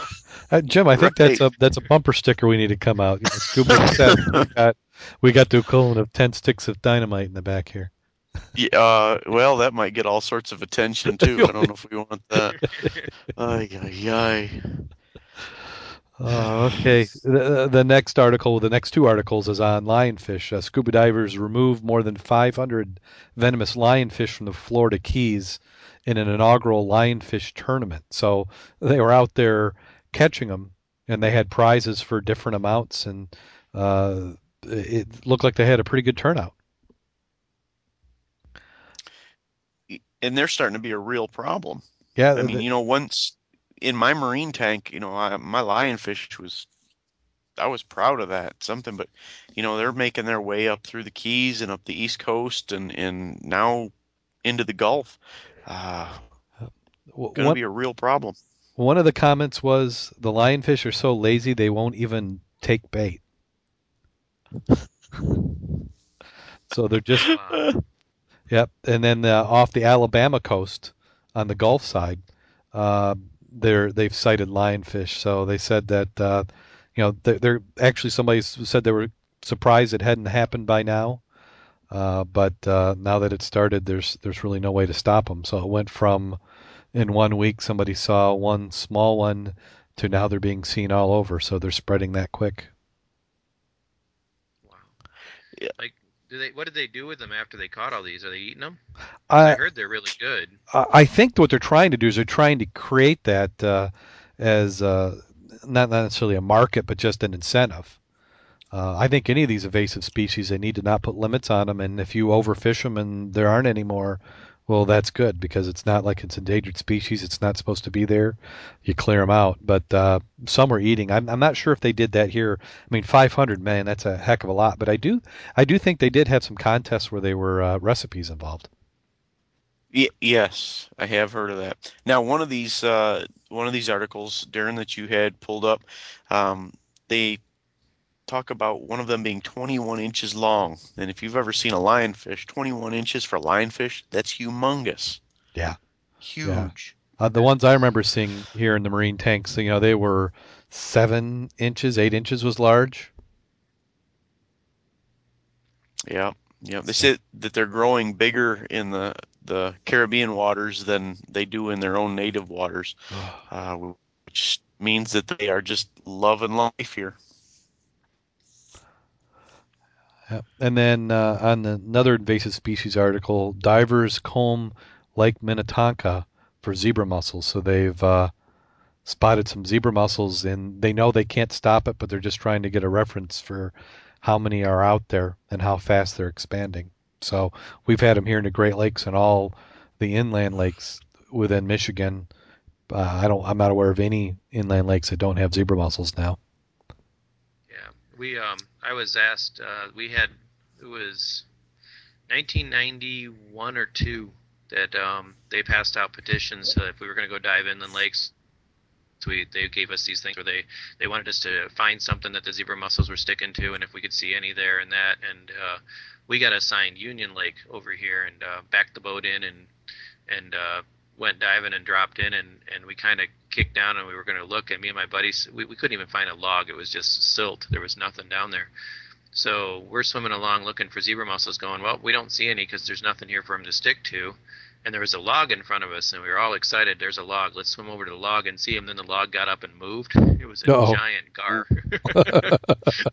Uh, Jim, I think that's a that's a bumper sticker we need to come out. You know, Scuba said we [laughs] got we got the equivalent of 10 sticks of dynamite in the back here. Yeah, uh, well, that might get all sorts of attention [laughs] too. I don't know if we want that. Ay, ay, ay. Uh, okay. The, the next article, the next two articles, is on lionfish. Uh, scuba divers remove more than 500 venomous lionfish from the Florida Keys in an inaugural lionfish tournament. So they were out there catching them, and they had prizes for different amounts, and uh, it looked like they had a pretty good turnout. And they're starting to be a real problem. Yeah, I mean, you know, once in my marine tank, you know, I, my lionfish was, I was proud of that. Something, but you know, they're making their way up through the Keys and up the East Coast, and and now into the Gulf. Uh, going to be a real problem. one of the comments was the lionfish are so lazy they won't even take bait. [laughs] so they're just. [laughs] Yep, and then uh, off the Alabama coast on the Gulf side, uh, they're they've sighted lionfish. So they said that uh, you know they're, they're actually somebody said they were surprised it hadn't happened by now, uh, but uh, now that it started, there's there's really no way to stop them. So it went from in one week somebody saw one small one to now they're being seen all over. So they're spreading that quick. Wow. Yeah. Like, do they? What did they do with them after they caught all these? Are they eating them? I, I heard they're really good. I I think what they're trying to do is they're trying to create that uh, as uh, not not necessarily a market, but just an incentive. Uh, I think any of these invasive species, they need to not put limits on them, and if you overfish them and there aren't any more, well, that's good because it's not like it's endangered species. It's not supposed to be there. You clear them out, but uh, some are eating. I'm, I'm not sure if they did that here. I mean, 500, man, that's a heck of a lot. But I do I do think they did have some contests where they were uh, recipes involved. Yes, I have heard of that. Now, one of these uh, one of these articles, Darren, that you had pulled up, um, they talk about one of them being 21 inches long. And if you've ever seen a lionfish, 21 inches for lionfish, that's humongous. Yeah. Huge. Uh, the ones I remember seeing here in the marine tanks, you know, they were seven inches, eight inches was large. Yeah, yeah. They say that they're growing bigger in the the Caribbean waters than they do in their own native waters, [sighs] uh, which means that they are just loving life here. And then uh, on the, another invasive species article, divers comb Lake Minnetonka for zebra mussels. So they've uh, spotted some zebra mussels, and they know they can't stop it, but they're just trying to get a reference for how many are out there and how fast they're expanding. So we've had them here in the Great Lakes and all the inland lakes within Michigan. Uh, I don't. I'm not aware of any inland lakes that don't have zebra mussels now. Yeah, we um, I was asked. Uh, we had it was 1991 or two that um, they passed out petitions uh, if we were going to go dive inland lakes. So we, they gave us these things where they, they wanted us to find something that the zebra mussels were sticking to, and if we could see any there and that. And uh, we got assigned Union Lake over here and uh, backed the boat in and and uh, went diving and dropped in and, and we kind of kicked down and we were going to look at me and my buddies we, we couldn't even find a log. It was just silt. There was nothing down there. So we're swimming along looking for zebra mussels going well we don't see any because there's nothing here for them to stick to. And there was a log in front of us and we were all excited. There's a log. Let's swim over to the log and see. Him then the log got up and moved. It was a Uh-oh. giant gar. [laughs]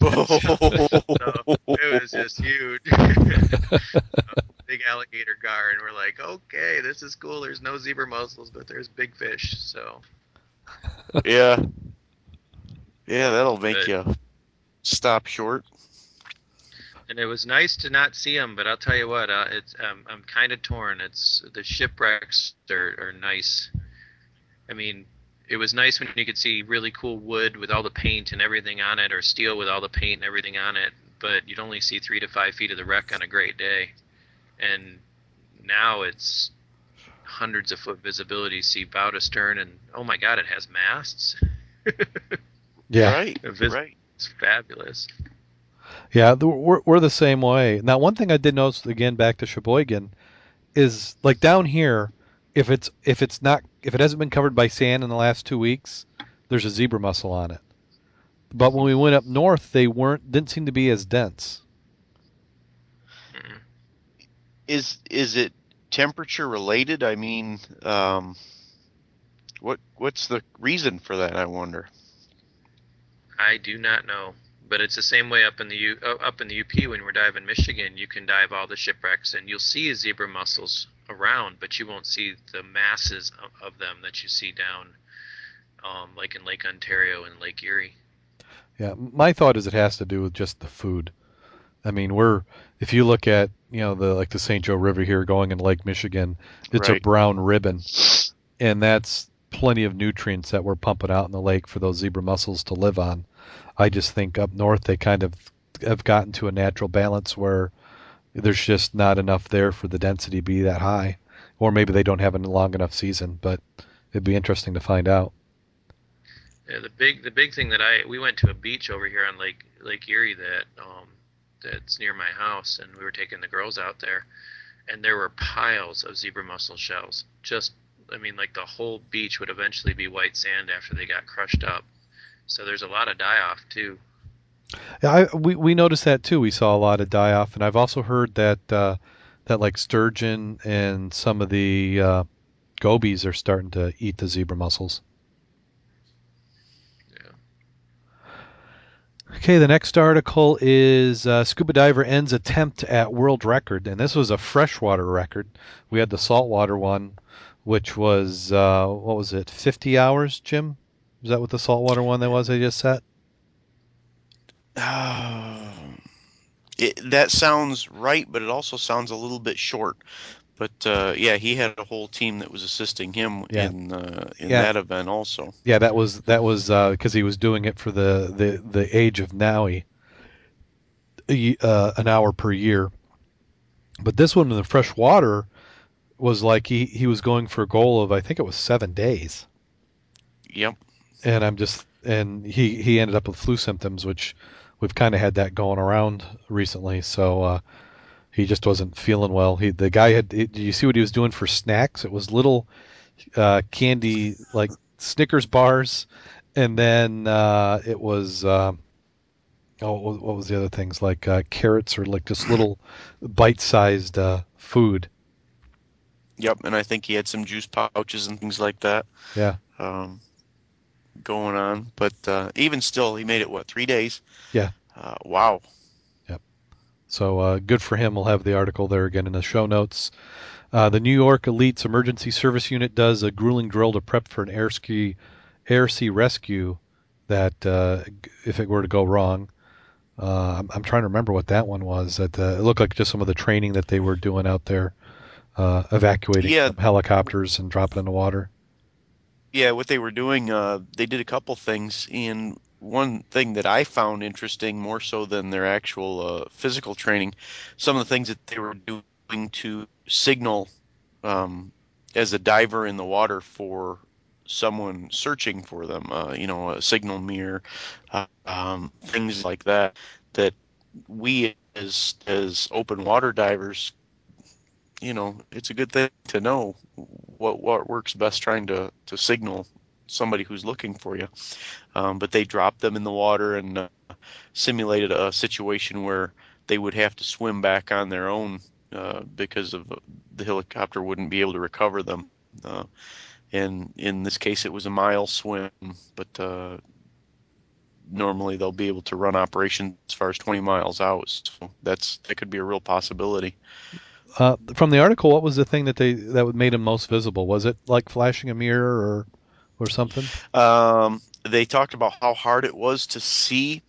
So it was just huge. [laughs] [laughs] Big alligator gar and we're like okay this is cool. There's no zebra mussels but there's big fish. So yeah, [laughs] yeah. That'll make But- you stop short. and it was nice to not see them but i'll tell you what uh, it's um, i'm kind of torn it's the shipwrecks are, are nice i mean it was nice when you could see really cool wood with all the paint and everything on it or steel with all the paint and everything on it but you'd only see three to five feet of the wreck on a great day and now it's hundreds of foot visibility see bow to stern and oh my god it has masts [laughs] Yeah. Right. Vis- Right. it's fabulous Yeah, the, we're we're the same way. Now, one thing I did notice again back to Cheboygan is like down here, if it's if it's not if it hasn't been covered by sand in the last two weeks, there's a zebra mussel on it. But when we went up north, they weren't didn't seem to be as dense. Mm. Is is it temperature related? I mean, um, what what's the reason for that? I wonder. I do not know, but it's the same way up in the U, uh, up in the UP when we're diving Michigan. You can dive all the shipwrecks, and you'll see zebra mussels around, but you won't see the masses of, of them that you see down, um, like in Lake Ontario and Lake Erie. Yeah, my thought is it has to do with just the food. I mean, we're if you look at you know the like the St. Joe River here going in Lake Michigan, it's a brown ribbon, and that's plenty of nutrients that we're pumping out in the lake for those zebra mussels to live on. I just think up north they kind of have gotten to a natural balance where there's just not enough there for the density to be that high, or maybe they don't have a long enough season. But it'd be interesting to find out. Yeah, the big the big thing that I we went to a beach over here on Lake Lake Erie that um, that's near my house, and we were taking the girls out there, and there were piles of zebra mussel shells. Just I mean, like the whole beach would eventually be white sand after they got crushed up. So there's a lot of die off too. Yeah, I, we we noticed that too. We saw a lot of die off, and I've also heard that uh, that like sturgeon and some of the uh, gobies are starting to eat the zebra mussels. Yeah. Okay, the next article is uh, scuba diver ends attempt at world record, and this was a freshwater record. We had the saltwater one, which was uh, what was it, 50 hours, Jim? Is that what the saltwater one that was I just set? [sighs] it, that sounds right, but it also sounds a little bit short. But uh, yeah, he had a whole team that was assisting him Yeah. in uh, in Yeah. that event also. Yeah, that was that was because he was doing it for the the the age of Maui, uh, an hour per year. But this one in the fresh water was like he he was going for a goal of I think it was seven days, Yep. and I'm just and he he ended up with flu symptoms, which we've kind of had that going around recently. So uh, he just wasn't feeling well. He the guy had. Did you see what he was doing for snacks? It was little uh, candy like Snickers bars, and then uh, it was um oh what what was the other things like uh, carrots or like just little bite-sized uh, food. Yep, and I think he had some juice pouches and things like that. Yeah. Um, going on, but uh, even still, he made it what three days? Yeah. Uh, wow. So uh, good for him. We'll have the article there again in the show notes. Uh, the New York Elite's Emergency Service Unit does a grueling drill to prep for an air ski, air sea rescue. That uh, if it were to go wrong, uh, I'm, I'm trying to remember what that one was. That uh, it looked like just some of the training that they were doing out there, uh, evacuating Yeah. helicopters and dropping in the water. Yeah, what they were doing, uh, they did a couple things, and one thing that I found interesting, more so than their actual uh, physical training, some of the things that they were doing to signal um, as a diver in the water for someone searching for them. Uh, you know, a signal mirror, uh, um, things like that. That we as as open water divers, you know, it's a good thing to know what what works best trying to to signal somebody who's looking for you. Um, but they dropped them in the water and uh, simulated a situation where they would have to swim back on their own uh, because of uh, the helicopter wouldn't be able to recover them. Uh, and in this case, it was a mile swim, but uh, normally they'll be able to run operations as far as 20 miles out. So that's that could be a real possibility. Uh, from the article, what was the thing that they that made him most visible? Was it like flashing a mirror or or something? Um, they talked about how hard it was to see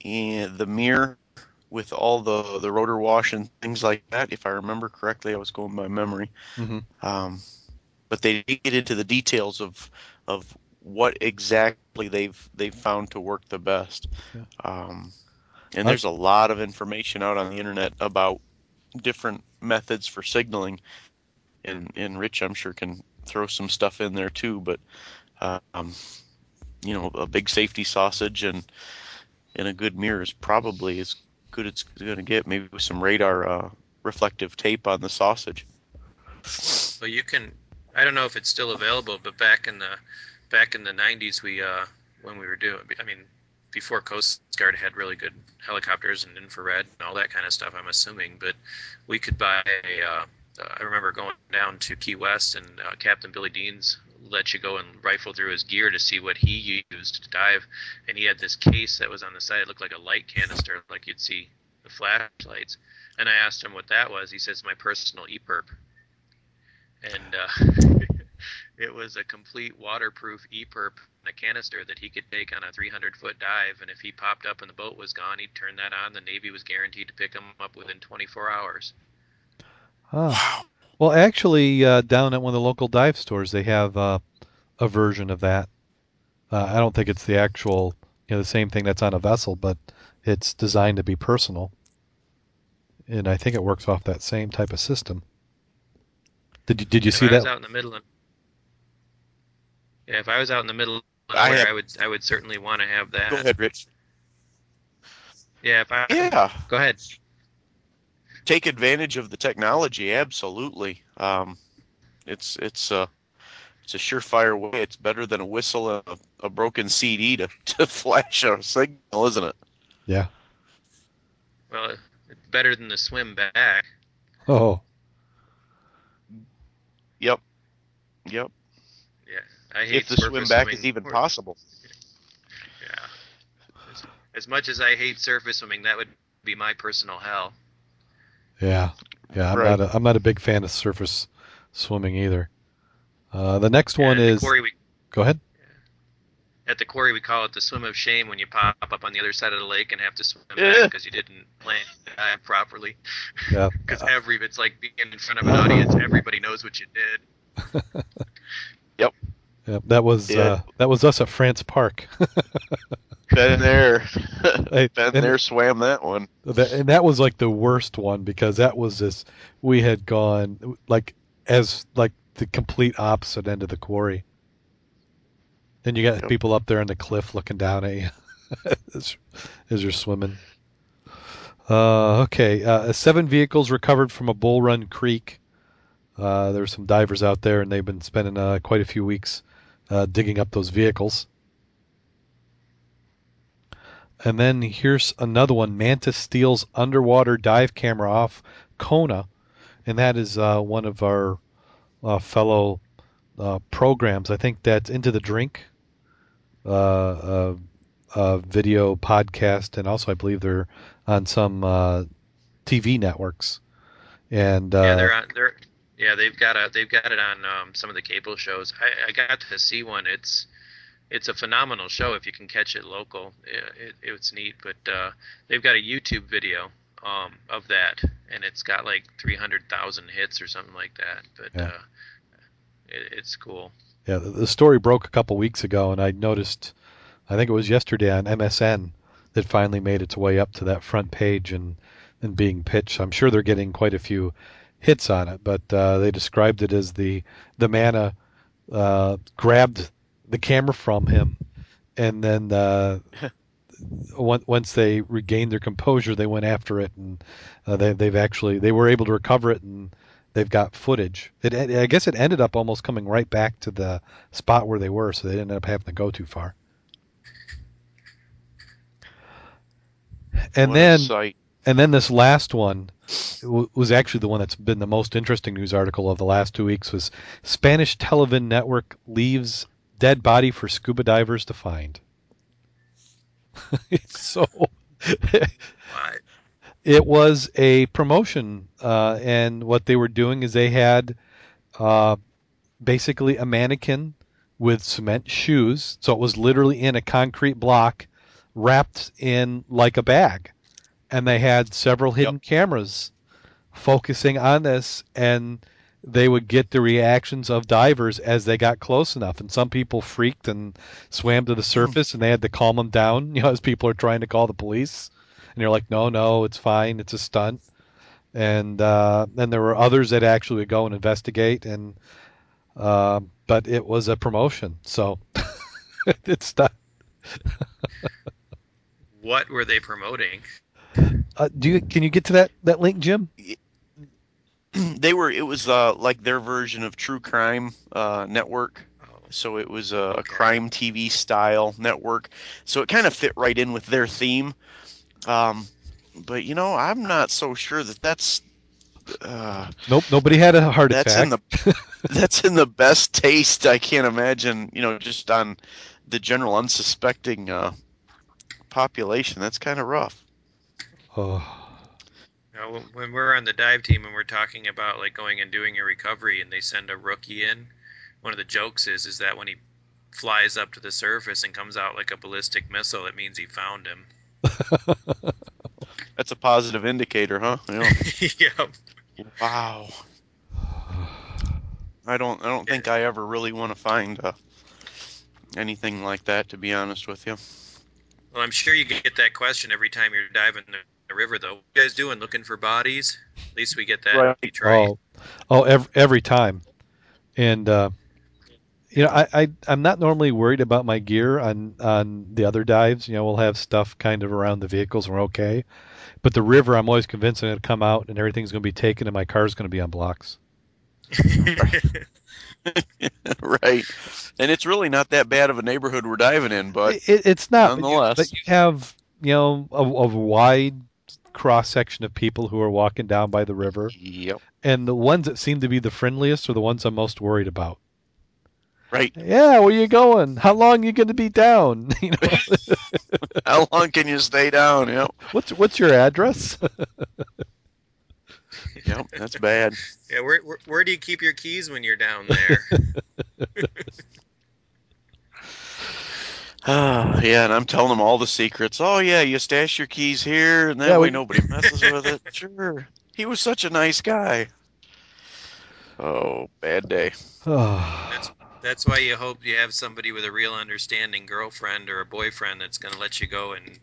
in the mirror with all the the rotor wash and things like that. If I remember correctly, I was going by memory. hmm Um, but they didn't get into the details of of what exactly they've they've found to work the best. Yeah. Um, and there's a lot of information out on the internet about different methods for signaling. And and Rich, I'm sure can throw some stuff in there too. But um, you know, a big safety sausage and and a good mirror is probably as good as it's going to get. Maybe with some radar uh, reflective tape on the sausage. Well, you can. I don't know if it's still available, but back in the back in the 90s, we uh, when we were doing. I mean, before Coast Guard had really good helicopters and infrared and all that kind of stuff. I'm assuming, but we could buy. A, uh, I remember going down to Key West and uh, Captain Billy Deans let you go and rifle through his gear to see what he used to dive, and he had this case that was on the side. It looked like a light canister, like you'd see the flashlights. And I asked him what that was. He says my personal EPIRB and uh, [laughs] it was a complete waterproof EPIRB in a canister that he could take on a 300 foot dive. And if he popped up and the boat was gone, he'd turn that on. The Navy was guaranteed to pick him up within 24 hours. Oh. Wow. Well, actually, uh, down at one of the local dive stores, they have uh, a version of that. Uh, I don't think it's the actual, you know, the same thing that's on a vessel, but it's designed to be personal, and I think it works off that same type of system. Did you did you if see I was that? out in the middle of, yeah, if I was out in the middle of I nowhere, have- I would I would certainly want to have that. Go ahead, Rich. Yeah, if I Yeah. go ahead. Take advantage of the technology absolutely um, it's it's a it's a surefire way it's better than a whistle and a, a broken cd to, [laughs] to flash a signal isn't it Yeah. Well, it's better than the swim back. Oh, yep yep Yeah, I hate if the swim back swimming is even possible Yeah. As, as much as I hate surface swimming, that would be my personal hell. Yeah, yeah. I'm Right. not a, I'm not a big fan of surface swimming either. Uh, the next Yeah, one at the is. quarry we, Go ahead. at the quarry we call it the swim of shame when you pop up on the other side of the lake and have to swim Yeah. back because you didn't land the dive properly. Yeah. [laughs] Because every it's like being in front of an audience, everybody knows what you did. [laughs] yep. Yep, that was Yeah. uh, that was us at France Park. [laughs] been there [laughs] been and- there swam that one That, and that was like the worst one because that was this we had gone like as like the complete opposite end of the quarry. Then you got Yep. people up there on the cliff looking down at you [laughs] as, as you're swimming. Uh, okay, uh, seven vehicles recovered from a Bull Run Creek. Uh, were some divers out there, and they've been spending uh, quite a few weeks uh, digging up those vehicles. And then here's another one: Manta steals underwater dive camera off Kona, and that is uh, one of our uh, fellow uh, programs. I think that's Into the Drink, uh, uh, uh, video podcast, and also I believe they're on some TV networks. And yeah, they're on. They're yeah, they've got a they've got it on um, some of the cable shows. I, I got to see one. It's it's a phenomenal show if you can catch it local. It, it, it's neat, but uh, they've got a YouTube video um, of that, and it's got like 300,000 hits or something like that. But Yeah. uh, it, it's cool. Yeah, the, the story broke a couple weeks ago, and I noticed, I think it was yesterday on MSN, that finally made its way up to that front page and, and being pitched. I'm sure they're getting quite a few hits on it, but uh, they described it as the the manta uh, grabbed the camera from him, and then uh, [laughs] once they regained their composure, they went after it, and uh, they, they've actually they were able to recover it and they've got footage. It, I guess it ended up almost coming right back to the spot where they were, so they didn't end up having to go too far. And What then, and then this last one was actually the one that's been the most interesting news article of the last two weeks. Was Spanish Television Network leaves dead body for scuba divers to find. [laughs] so it was a promotion, uh, and what they were doing is they had uh, basically a mannequin with cement shoes, so it was literally in a concrete block, wrapped in like a bag, and they had several hidden cameras focusing on this, and they would get the reactions of divers as they got close enough, and some people freaked and swam to the surface, and they had to calm them down, [laughs] you know, as people are trying to call the police and you're like, no, no, it's fine, it's a stunt. And uh, then there were others that actually would go and investigate, and uh, but it was a promotion, so [laughs] it's not. What were they promoting? Uh, do you can you get to that that link, Jim? [clears throat] they were. It was uh, like their version of True Crime uh, Network. Oh, So it was a, a crime TV style network. So it kind of fit right in with their theme. Um, but you know, I'm not so sure that that's uh, Nope, nobody had a heart that's attack. in the [laughs] that's in the best taste. I can't imagine. You know, just on the general unsuspecting uh, population. That's kind of rough. oh, Now, when- when we're on the dive team and we're talking about like going and doing a recovery and they send a rookie in, one of the jokes is is that when he flies up to the surface and comes out like a ballistic missile, it means he found him. [laughs] That's a positive indicator, huh? [laughs] Yeah. yep. Wow. I don't. I don't think I ever really want to find uh, anything like that. To be honest with you. Well, I'm sure you get that question every time you're diving the, the river, though. What you guys doing? Looking for bodies? At least we get that Right. in Detroit. oh, oh, every, every time, and uh, you know, I, I I'm not normally worried about my gear on on the other dives. You know, we'll have stuff kind of around the vehicles, and we're okay. But the river, I'm always convinced I'm going to come out and everything's going to be taken, and my car's going to be on blocks. [laughs] right. And it's really not that bad of a neighborhood we're diving in, but it, it's not. But you, nonetheless. but you have you know a, a wide cross section of people who are walking down by the river, yep. and the ones that seem to be the friendliest are the ones I'm most worried about. Right. Yeah, where you going? How long you going to be down? [laughs] You know, [laughs] How long can you stay down? Yep. what's what's your address? [laughs] Yep. That's bad. yeah, where, where where do you keep your keys when you're down there? Ah, yeah, and I'm telling them all the secrets. Oh yeah, you stash your keys here, and that Yeah, way we- nobody [laughs] messes with it. Sure. He was such a nice guy. Oh, bad day. oh, [sighs] That's why you hope you have somebody with a real understanding girlfriend or a boyfriend that's going to let you go and,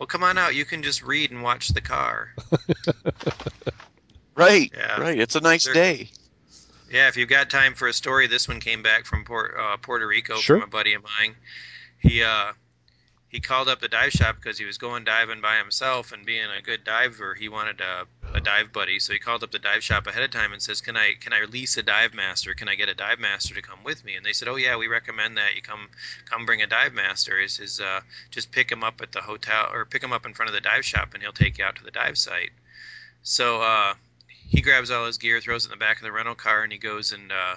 well, come on out. You can just read and watch the car. [laughs] Right. Yeah. Right. It's a nice They're- day. Yeah, if you've got time for a story, this one came back from Port, uh, Puerto Rico Sure. from a buddy of mine. He uh, he called up the dive shop because he was going diving by himself and being a good diver, he wanted a, a dive buddy. So he called up the dive shop ahead of time and says, "Can I can I lease a dive master? Can I get a dive master to come with me?" And they said, "Oh yeah, we recommend that. You come come bring a dive master. Is is uh, just pick him up at the hotel or pick him up in front of the dive shop, and he'll take you out to the dive site." So uh, he grabs all his gear, throws it in the back of the rental car, and he goes and uh,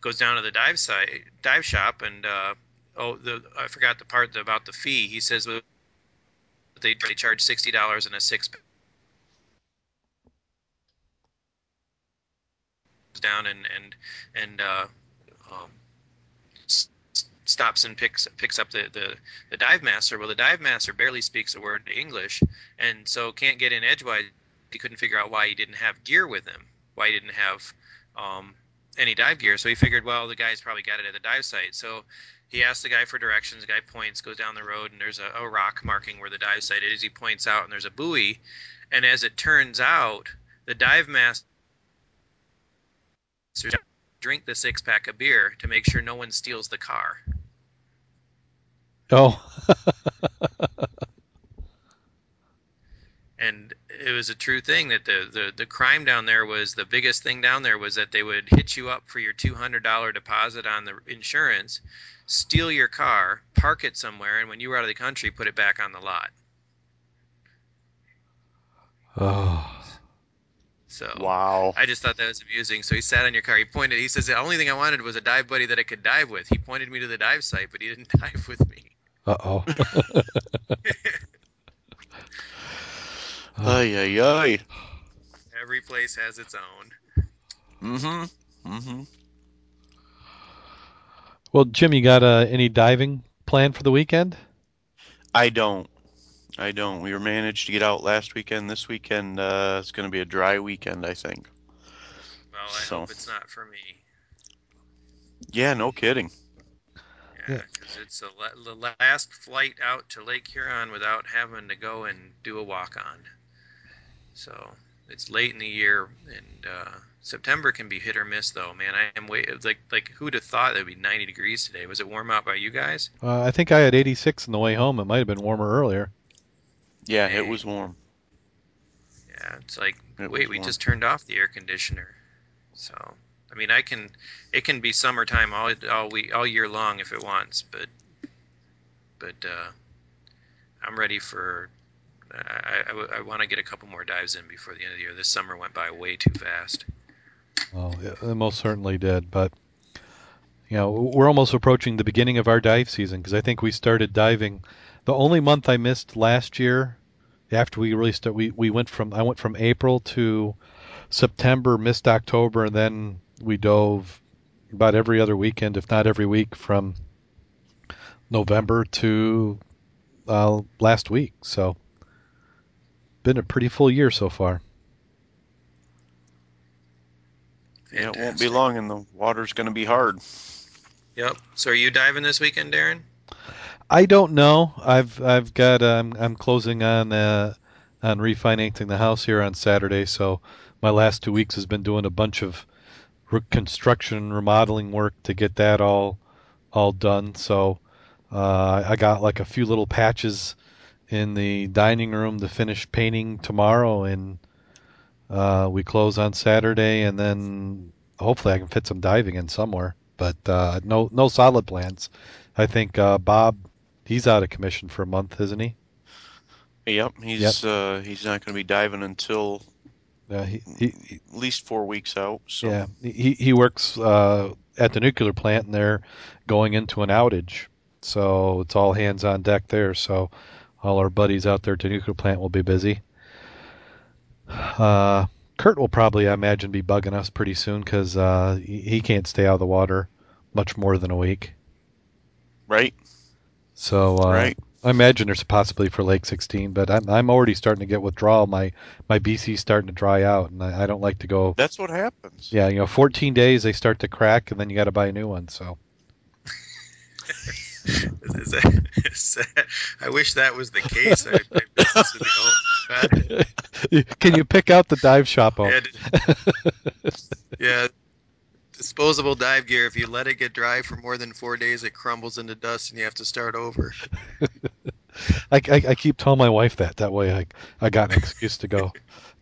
goes down to the dive site dive shop and. Oh, the I forgot the part about the fee. He says well, they they charge sixty dollars in a six down and and and uh, um, stops and picks picks up the, the the dive master. Well, the dive master barely speaks a word of English, and so can't get in edgewise. He couldn't figure out why he didn't have gear with him. Why he didn't have um, any dive gear. So he figured, well, the guy's probably got it at the dive site. So he asks the guy for directions. The guy points, goes down the road, and there's a, a rock marking where the dive site is. He points out, and there's a buoy. And as it turns out, the dive master drink the six pack of beer to make sure no one steals the car. Oh, [laughs] and it was a true thing that the, the, the crime down there was the biggest thing down there was that they would hit you up for your $200 deposit on the insurance steal your car park it somewhere and when you were out of the country put it back on the lot oh, [sighs] so Wow. i just thought that was amusing so he sat on your car he pointed he says the only thing i wanted was a dive buddy that i could dive with he pointed me to the dive site but he didn't [laughs] dive with me uh oh. [laughs] Ay ay ay. every place has its own Mm-hmm. Mm-hmm. well, Jim, you got uh, any diving planned for the weekend? I don't. I don't. We were managed to get out last weekend. This weekend uh, it's going to be a dry weekend, I think. well i So. hope it's not for me Yeah, no kidding. Yeah, Yeah. 'cause it's the la- the last flight out to Lake Huron without having to go and do a walk on. So it's late in the year, and uh, September can be hit or miss, though. Man, I am wait like like who'd have thought it'd be 90 degrees today? Was it warm out by you guys? Uh, I think I had 86 on the way home. It might have been warmer earlier. Yeah, it was warm. Yeah, it's like It wait, we warm. just turned off the air conditioner. So I mean, I can it can be summertime all all week all year long if it wants, but but uh, I'm ready for. I, I, want to get a couple more dives in before the end of the year. This summer went by way too fast. Well, yeah, it most certainly did. But you know, we're almost approaching the beginning of our dive season because I think we started diving. The only month I missed last year, after we really start, we we went from I went from April to September, missed October, and then we dove about every other weekend, if not every week, from November to uh, last week. So, been a pretty full year so far. Yeah, it won't be long, and the water's going to be hard. Yep. So are you diving this weekend, Darren? I don't know. I've I've got um, I'm closing on uh, on refinancing the house here on Saturday, so my last two weeks has been doing a bunch of re- construction remodeling work to get that all all done. So uh, I got like a few little patches in the dining room to finish painting tomorrow, and uh, we close on Saturday, and then hopefully I can fit some diving in somewhere. But uh, no no solid plans. I think uh, Bob he's out of commission for a month, isn't he? Yep, he's uh, he's not going to be diving until Yeah, he, he, at least four weeks out. So yeah, he he works uh, at the nuclear plant, and they're going into an outage, so it's all hands on deck there. So all our buddies out there at the nuclear plant will be busy. Uh, Kurt will probably, I imagine, be bugging us pretty soon because uh, he, he can't stay out of the water much more than a week. right, So uh, right. I imagine there's a possibility for Lake 16, but I'm I'm already starting to get withdrawal. My my BC's starting to dry out, and I, I don't like to go. That's what happens. Yeah, you know, 14 days they start to crack, and then you got to buy a new one. So [laughs] Is that, is that, I wish that was the case. I, my business would be all can you pick out the dive shop? owner? Yeah, d- [laughs] yeah. Disposable dive gear. If you let it get dry for more than four days, it crumbles into dust, and you have to start over. [laughs] I, I, I keep telling my wife that. That way, I I got an excuse to go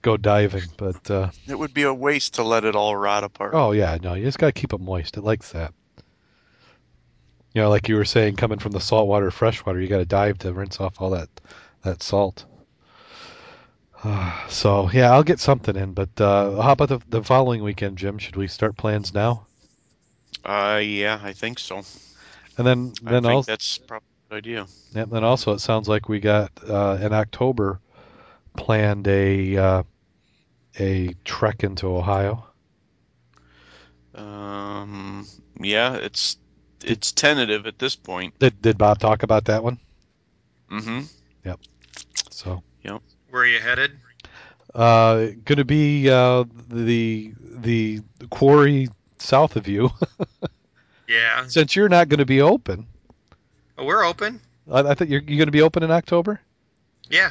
go diving. But uh, It would be a waste to let it all rot apart. oh yeah, no, you just gotta keep it moist. It likes that. You know, like you were saying, coming from the saltwater, freshwater, you got to dive to rinse off all that that salt. [sighs] so yeah, I'll get something in. But uh, how about the the following weekend, Jim? Should we start plans now? Uh, yeah, I think so. And then I then think also that's probably a good idea. yeah, then also it sounds like we got uh, in October planned a uh, a trek into Ohio. Um, yeah, it's it's tentative at this point. Did did Bob talk about that one? Mm-hmm. Yep. So Yep. Where are you headed? uh, going to be uh, the the quarry south of you. [laughs] Yeah. Since you're not going to be open, Oh, we're open. I, I thought you're, you're going to be open in October. Yeah.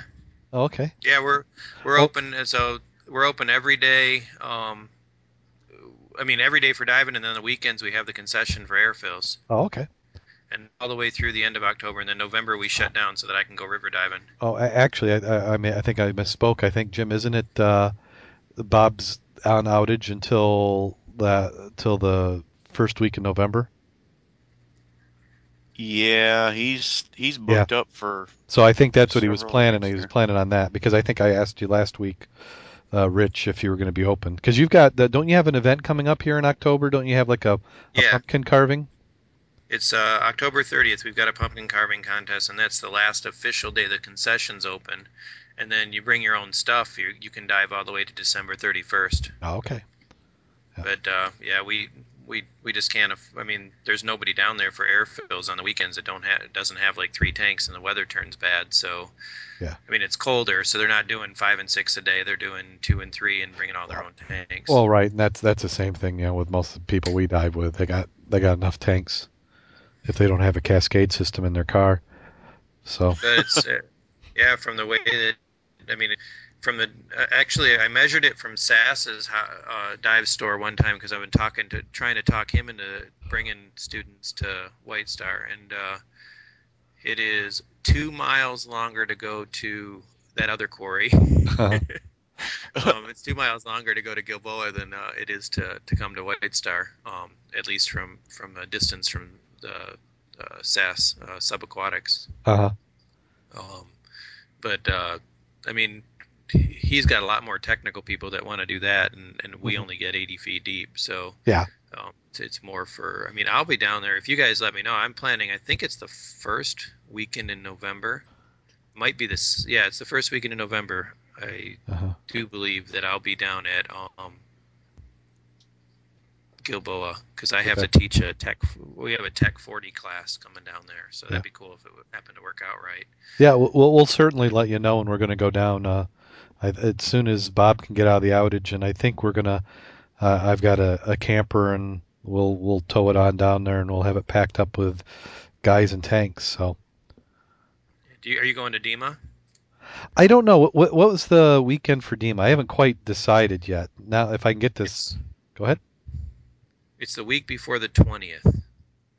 Oh, okay. Yeah, we're we're Oh. open. uh, So we're open every day. Um, I mean, every day for diving, and then the weekends we have the concession for air fills, Oh, okay. and all the way through the end of October, and then November we shut down so that I can go river diving. Oh, a- actually, I, I, I mean, I think I misspoke. I think Jim, isn't it? Uh, Bob's on outage until the till the first week in November. Yeah, he's he's booked up for So I think that's what he was planning. weeks He was planning on that because I think I asked you last week, uh, Rich, if you were going to be open because you've got. The, don't you have an event coming up here in October? Don't you have like a, a Yeah. pumpkin carving? It's uh, October 30th. We've got a pumpkin carving contest, and that's the last official day the concession's open. And then you bring your own stuff. You you can dive all the way to December 31st. Oh, okay. Yeah. But uh, yeah, we we we just can't. aff- I mean, there's nobody down there for air fills on the weekends that don't have doesn't have like three tanks, and the weather turns bad. So Yeah. I mean, it's colder, so they're not doing five and six a day. They're doing two and three and bringing all their own tanks. Well, right, and that's that's the same thing, you know, with most of the people we dive with. They got they got enough tanks if they don't have a cascade system in their car. So uh, yeah, from the way that I mean, from the uh, actually I measured it from Sass's uh, dive store one time because I've been talking to trying to talk him into bringing students to White Star, and uh, it is two miles longer to go to that other quarry. [laughs] [laughs] um, it's two miles longer to go to Gilboa than uh, it is to, to come to White Star, um, at least from from a distance from the uh, SAS uh, subaquatics. uh Um, but uh, I mean, he's got a lot more technical people that want to do that, and, and we Mhm. only get 80 feet deep. So Yeah. um, it's, it's more for. I mean, I'll be down there if you guys let me know. I'm planning. I think it's the first weekend in November. Might be this. Yeah, it's the first weekend in November. I uh do believe that I'll be down at um, Gilboa because I have Okay. to teach a tech. We have a tech 40 class coming down there, so Yeah. that'd be cool if it would happen to work out right. Yeah, we'll, we'll we'll certainly let you know when we're going to go down. Uh, I, as soon as Bob can get out of the outage, and I think we're gonna. Uh, I've got a, a camper, and we'll we'll tow it on down there, and we'll have it packed up with guys and tanks. So Do you, are you going to DEMA? I don't know what what was the weekend for DEMA? I haven't quite decided yet. Now, if I can get this, It's, go ahead. it's the week before the 20th.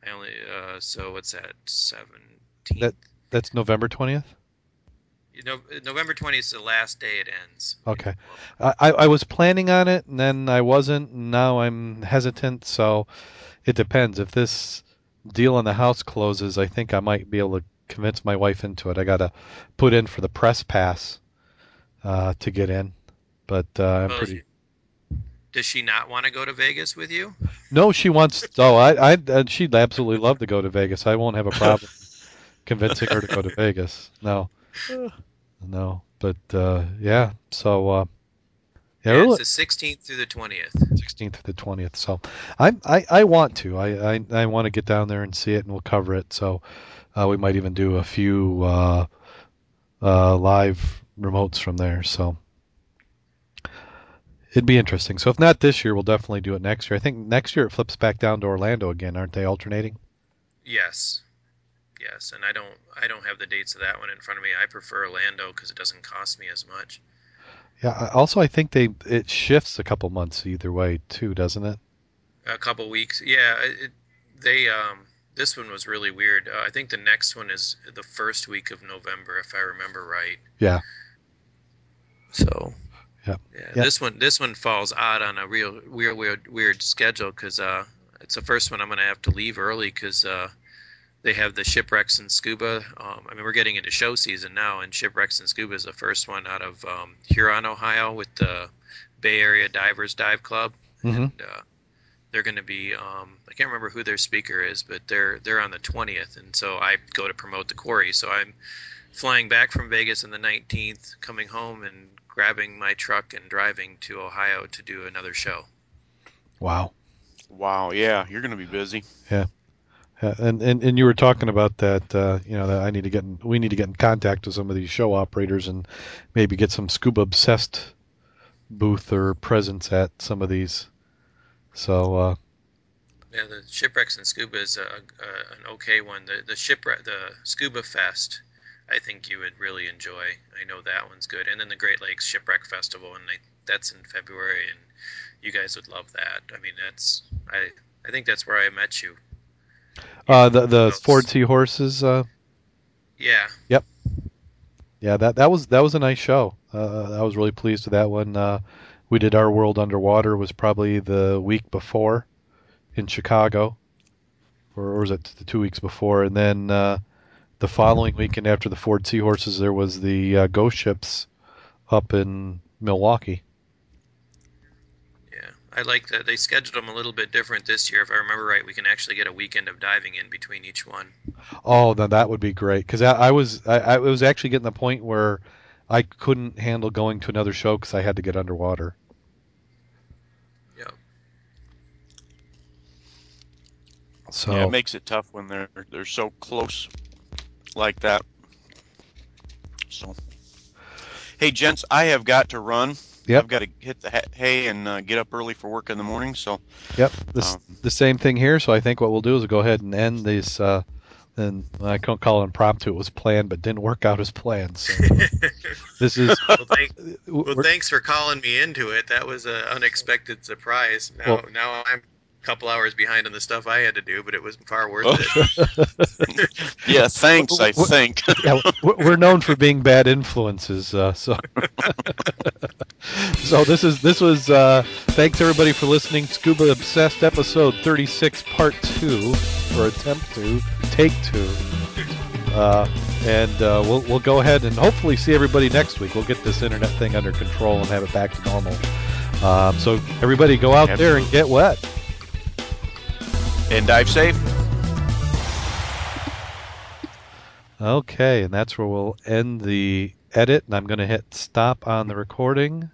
I only uh, so what's that? 17th. That- That's November twentieth. You know, November 20th is the last day it ends. Okay. I, I I was planning on it, and then I wasn't. And now I'm hesitant. So it depends. If this deal on the house closes, I think I might be able to convince my wife into it. I got to put in for the press pass uh, to get in, but uh, I'm Well, pretty. Does she not want to go to Vegas with you? No, she wants. Oh, I, I, uh, she'd absolutely love to go to Vegas. I won't have a problem [laughs] convincing her to go to Vegas. No, [laughs] no, but uh, yeah. So uh, yeah, Yeah, it's the 16th through the 20th. 16th through the 20th. So I I, I want to. I, I, I want to get down there and see it, and we'll cover it. So uh, we might even do a few uh, uh, live remotes from there. So it'd be interesting. So if not this year, we'll definitely do it next year. I think next year it flips back down to Orlando again, aren't they alternating? Yes, yes, and I don't I don't have the dates of that one in front of me. I prefer Orlando because it doesn't cost me as much. Yeah. Also, I think they it shifts a couple months either way too, doesn't it? A couple weeks, yeah. It, they um this one was really weird. Uh, I think the next one is the first week of November, if I remember right. Yeah. So. Yeah. Yeah. Yeah. This one, this one falls odd on a real weird, weird, weird schedule because uh, it's the first one I'm gonna have to leave early because uh, they have the shipwrecks and scuba. Um, I mean, we're getting into show season now, and shipwrecks and scuba is the first one out of um, Huron, Ohio, with the Bay Area Divers Dive Club. hmm And, uh, they're going to be um, I can't remember who their speaker is, but they're they're on the 20th, and so I go to promote the quarry. So I'm flying back from Vegas on the 19th, coming home and grabbing my truck and driving to Ohio to do another show. Wow. Wow, yeah, you're going to be busy. Yeah, and, and and you were talking about that. Uh, you know, that I need to get in, we need to get in contact with some of these show operators and maybe get some scuba obsessed booth or presence at some of these. So uh, Yeah, the shipwrecks and scuba is a, a, an okay one. The the shipwreck the scuba fest, I think you would really enjoy. I know that one's good, and then the Great Lakes Shipwreck Festival, and I, that's in February, and you guys would love that. I mean, that's I I think that's where I met you. Uh, the the Notes. Ford Seahorses. Uh, Yeah, Yep. yeah, that that was that was a nice show. Uh, I was really pleased with that one. Uh, we did our World Underwater was probably the week before in Chicago, or, or was it the two weeks before? And then uh, the following weekend after the Ford Seahorses, there was the uh, Ghost Ships up in Milwaukee. Yeah. I like that they scheduled them a little bit different this year. If I remember right, we can actually get a weekend of diving in between each one. Oh, then that would be great because I, I was I, I was actually getting the point where I couldn't handle going to another show because I had to get underwater. Yeah. So Yeah, it makes it tough when they're they're so close like that. So, hey, gents, I have got to run. Yep. I've got to hit the hay and uh, get up early for work in the morning. So, Yep, this, Um, the same thing here. So I think what we'll do is we'll go ahead and end this. Uh, and I can't call it impromptu. It was planned, but didn't work out as planned. So [laughs] this is well, thank, well, thanks for calling me into it. That was an unexpected surprise. Now, Well- now I'm a couple hours behind on the stuff I had to do, but it was far worth Oh. it. [laughs] yeah, thanks. I What- think. yeah, [laughs] we're we're known for being bad influences. Uh, so [laughs] so this is this was. Uh, thanks everybody for listening. Scuba Obsessed episode thirty six, part two, or attempt to take two. Uh, and uh, we'll we'll go ahead and hopefully see everybody next week. We'll get this internet thing under control and have it back to normal. Um, so everybody go out there and get wet. And dive safe. Okay, and that's where we'll end the edit. And I'm going to hit stop on the recording.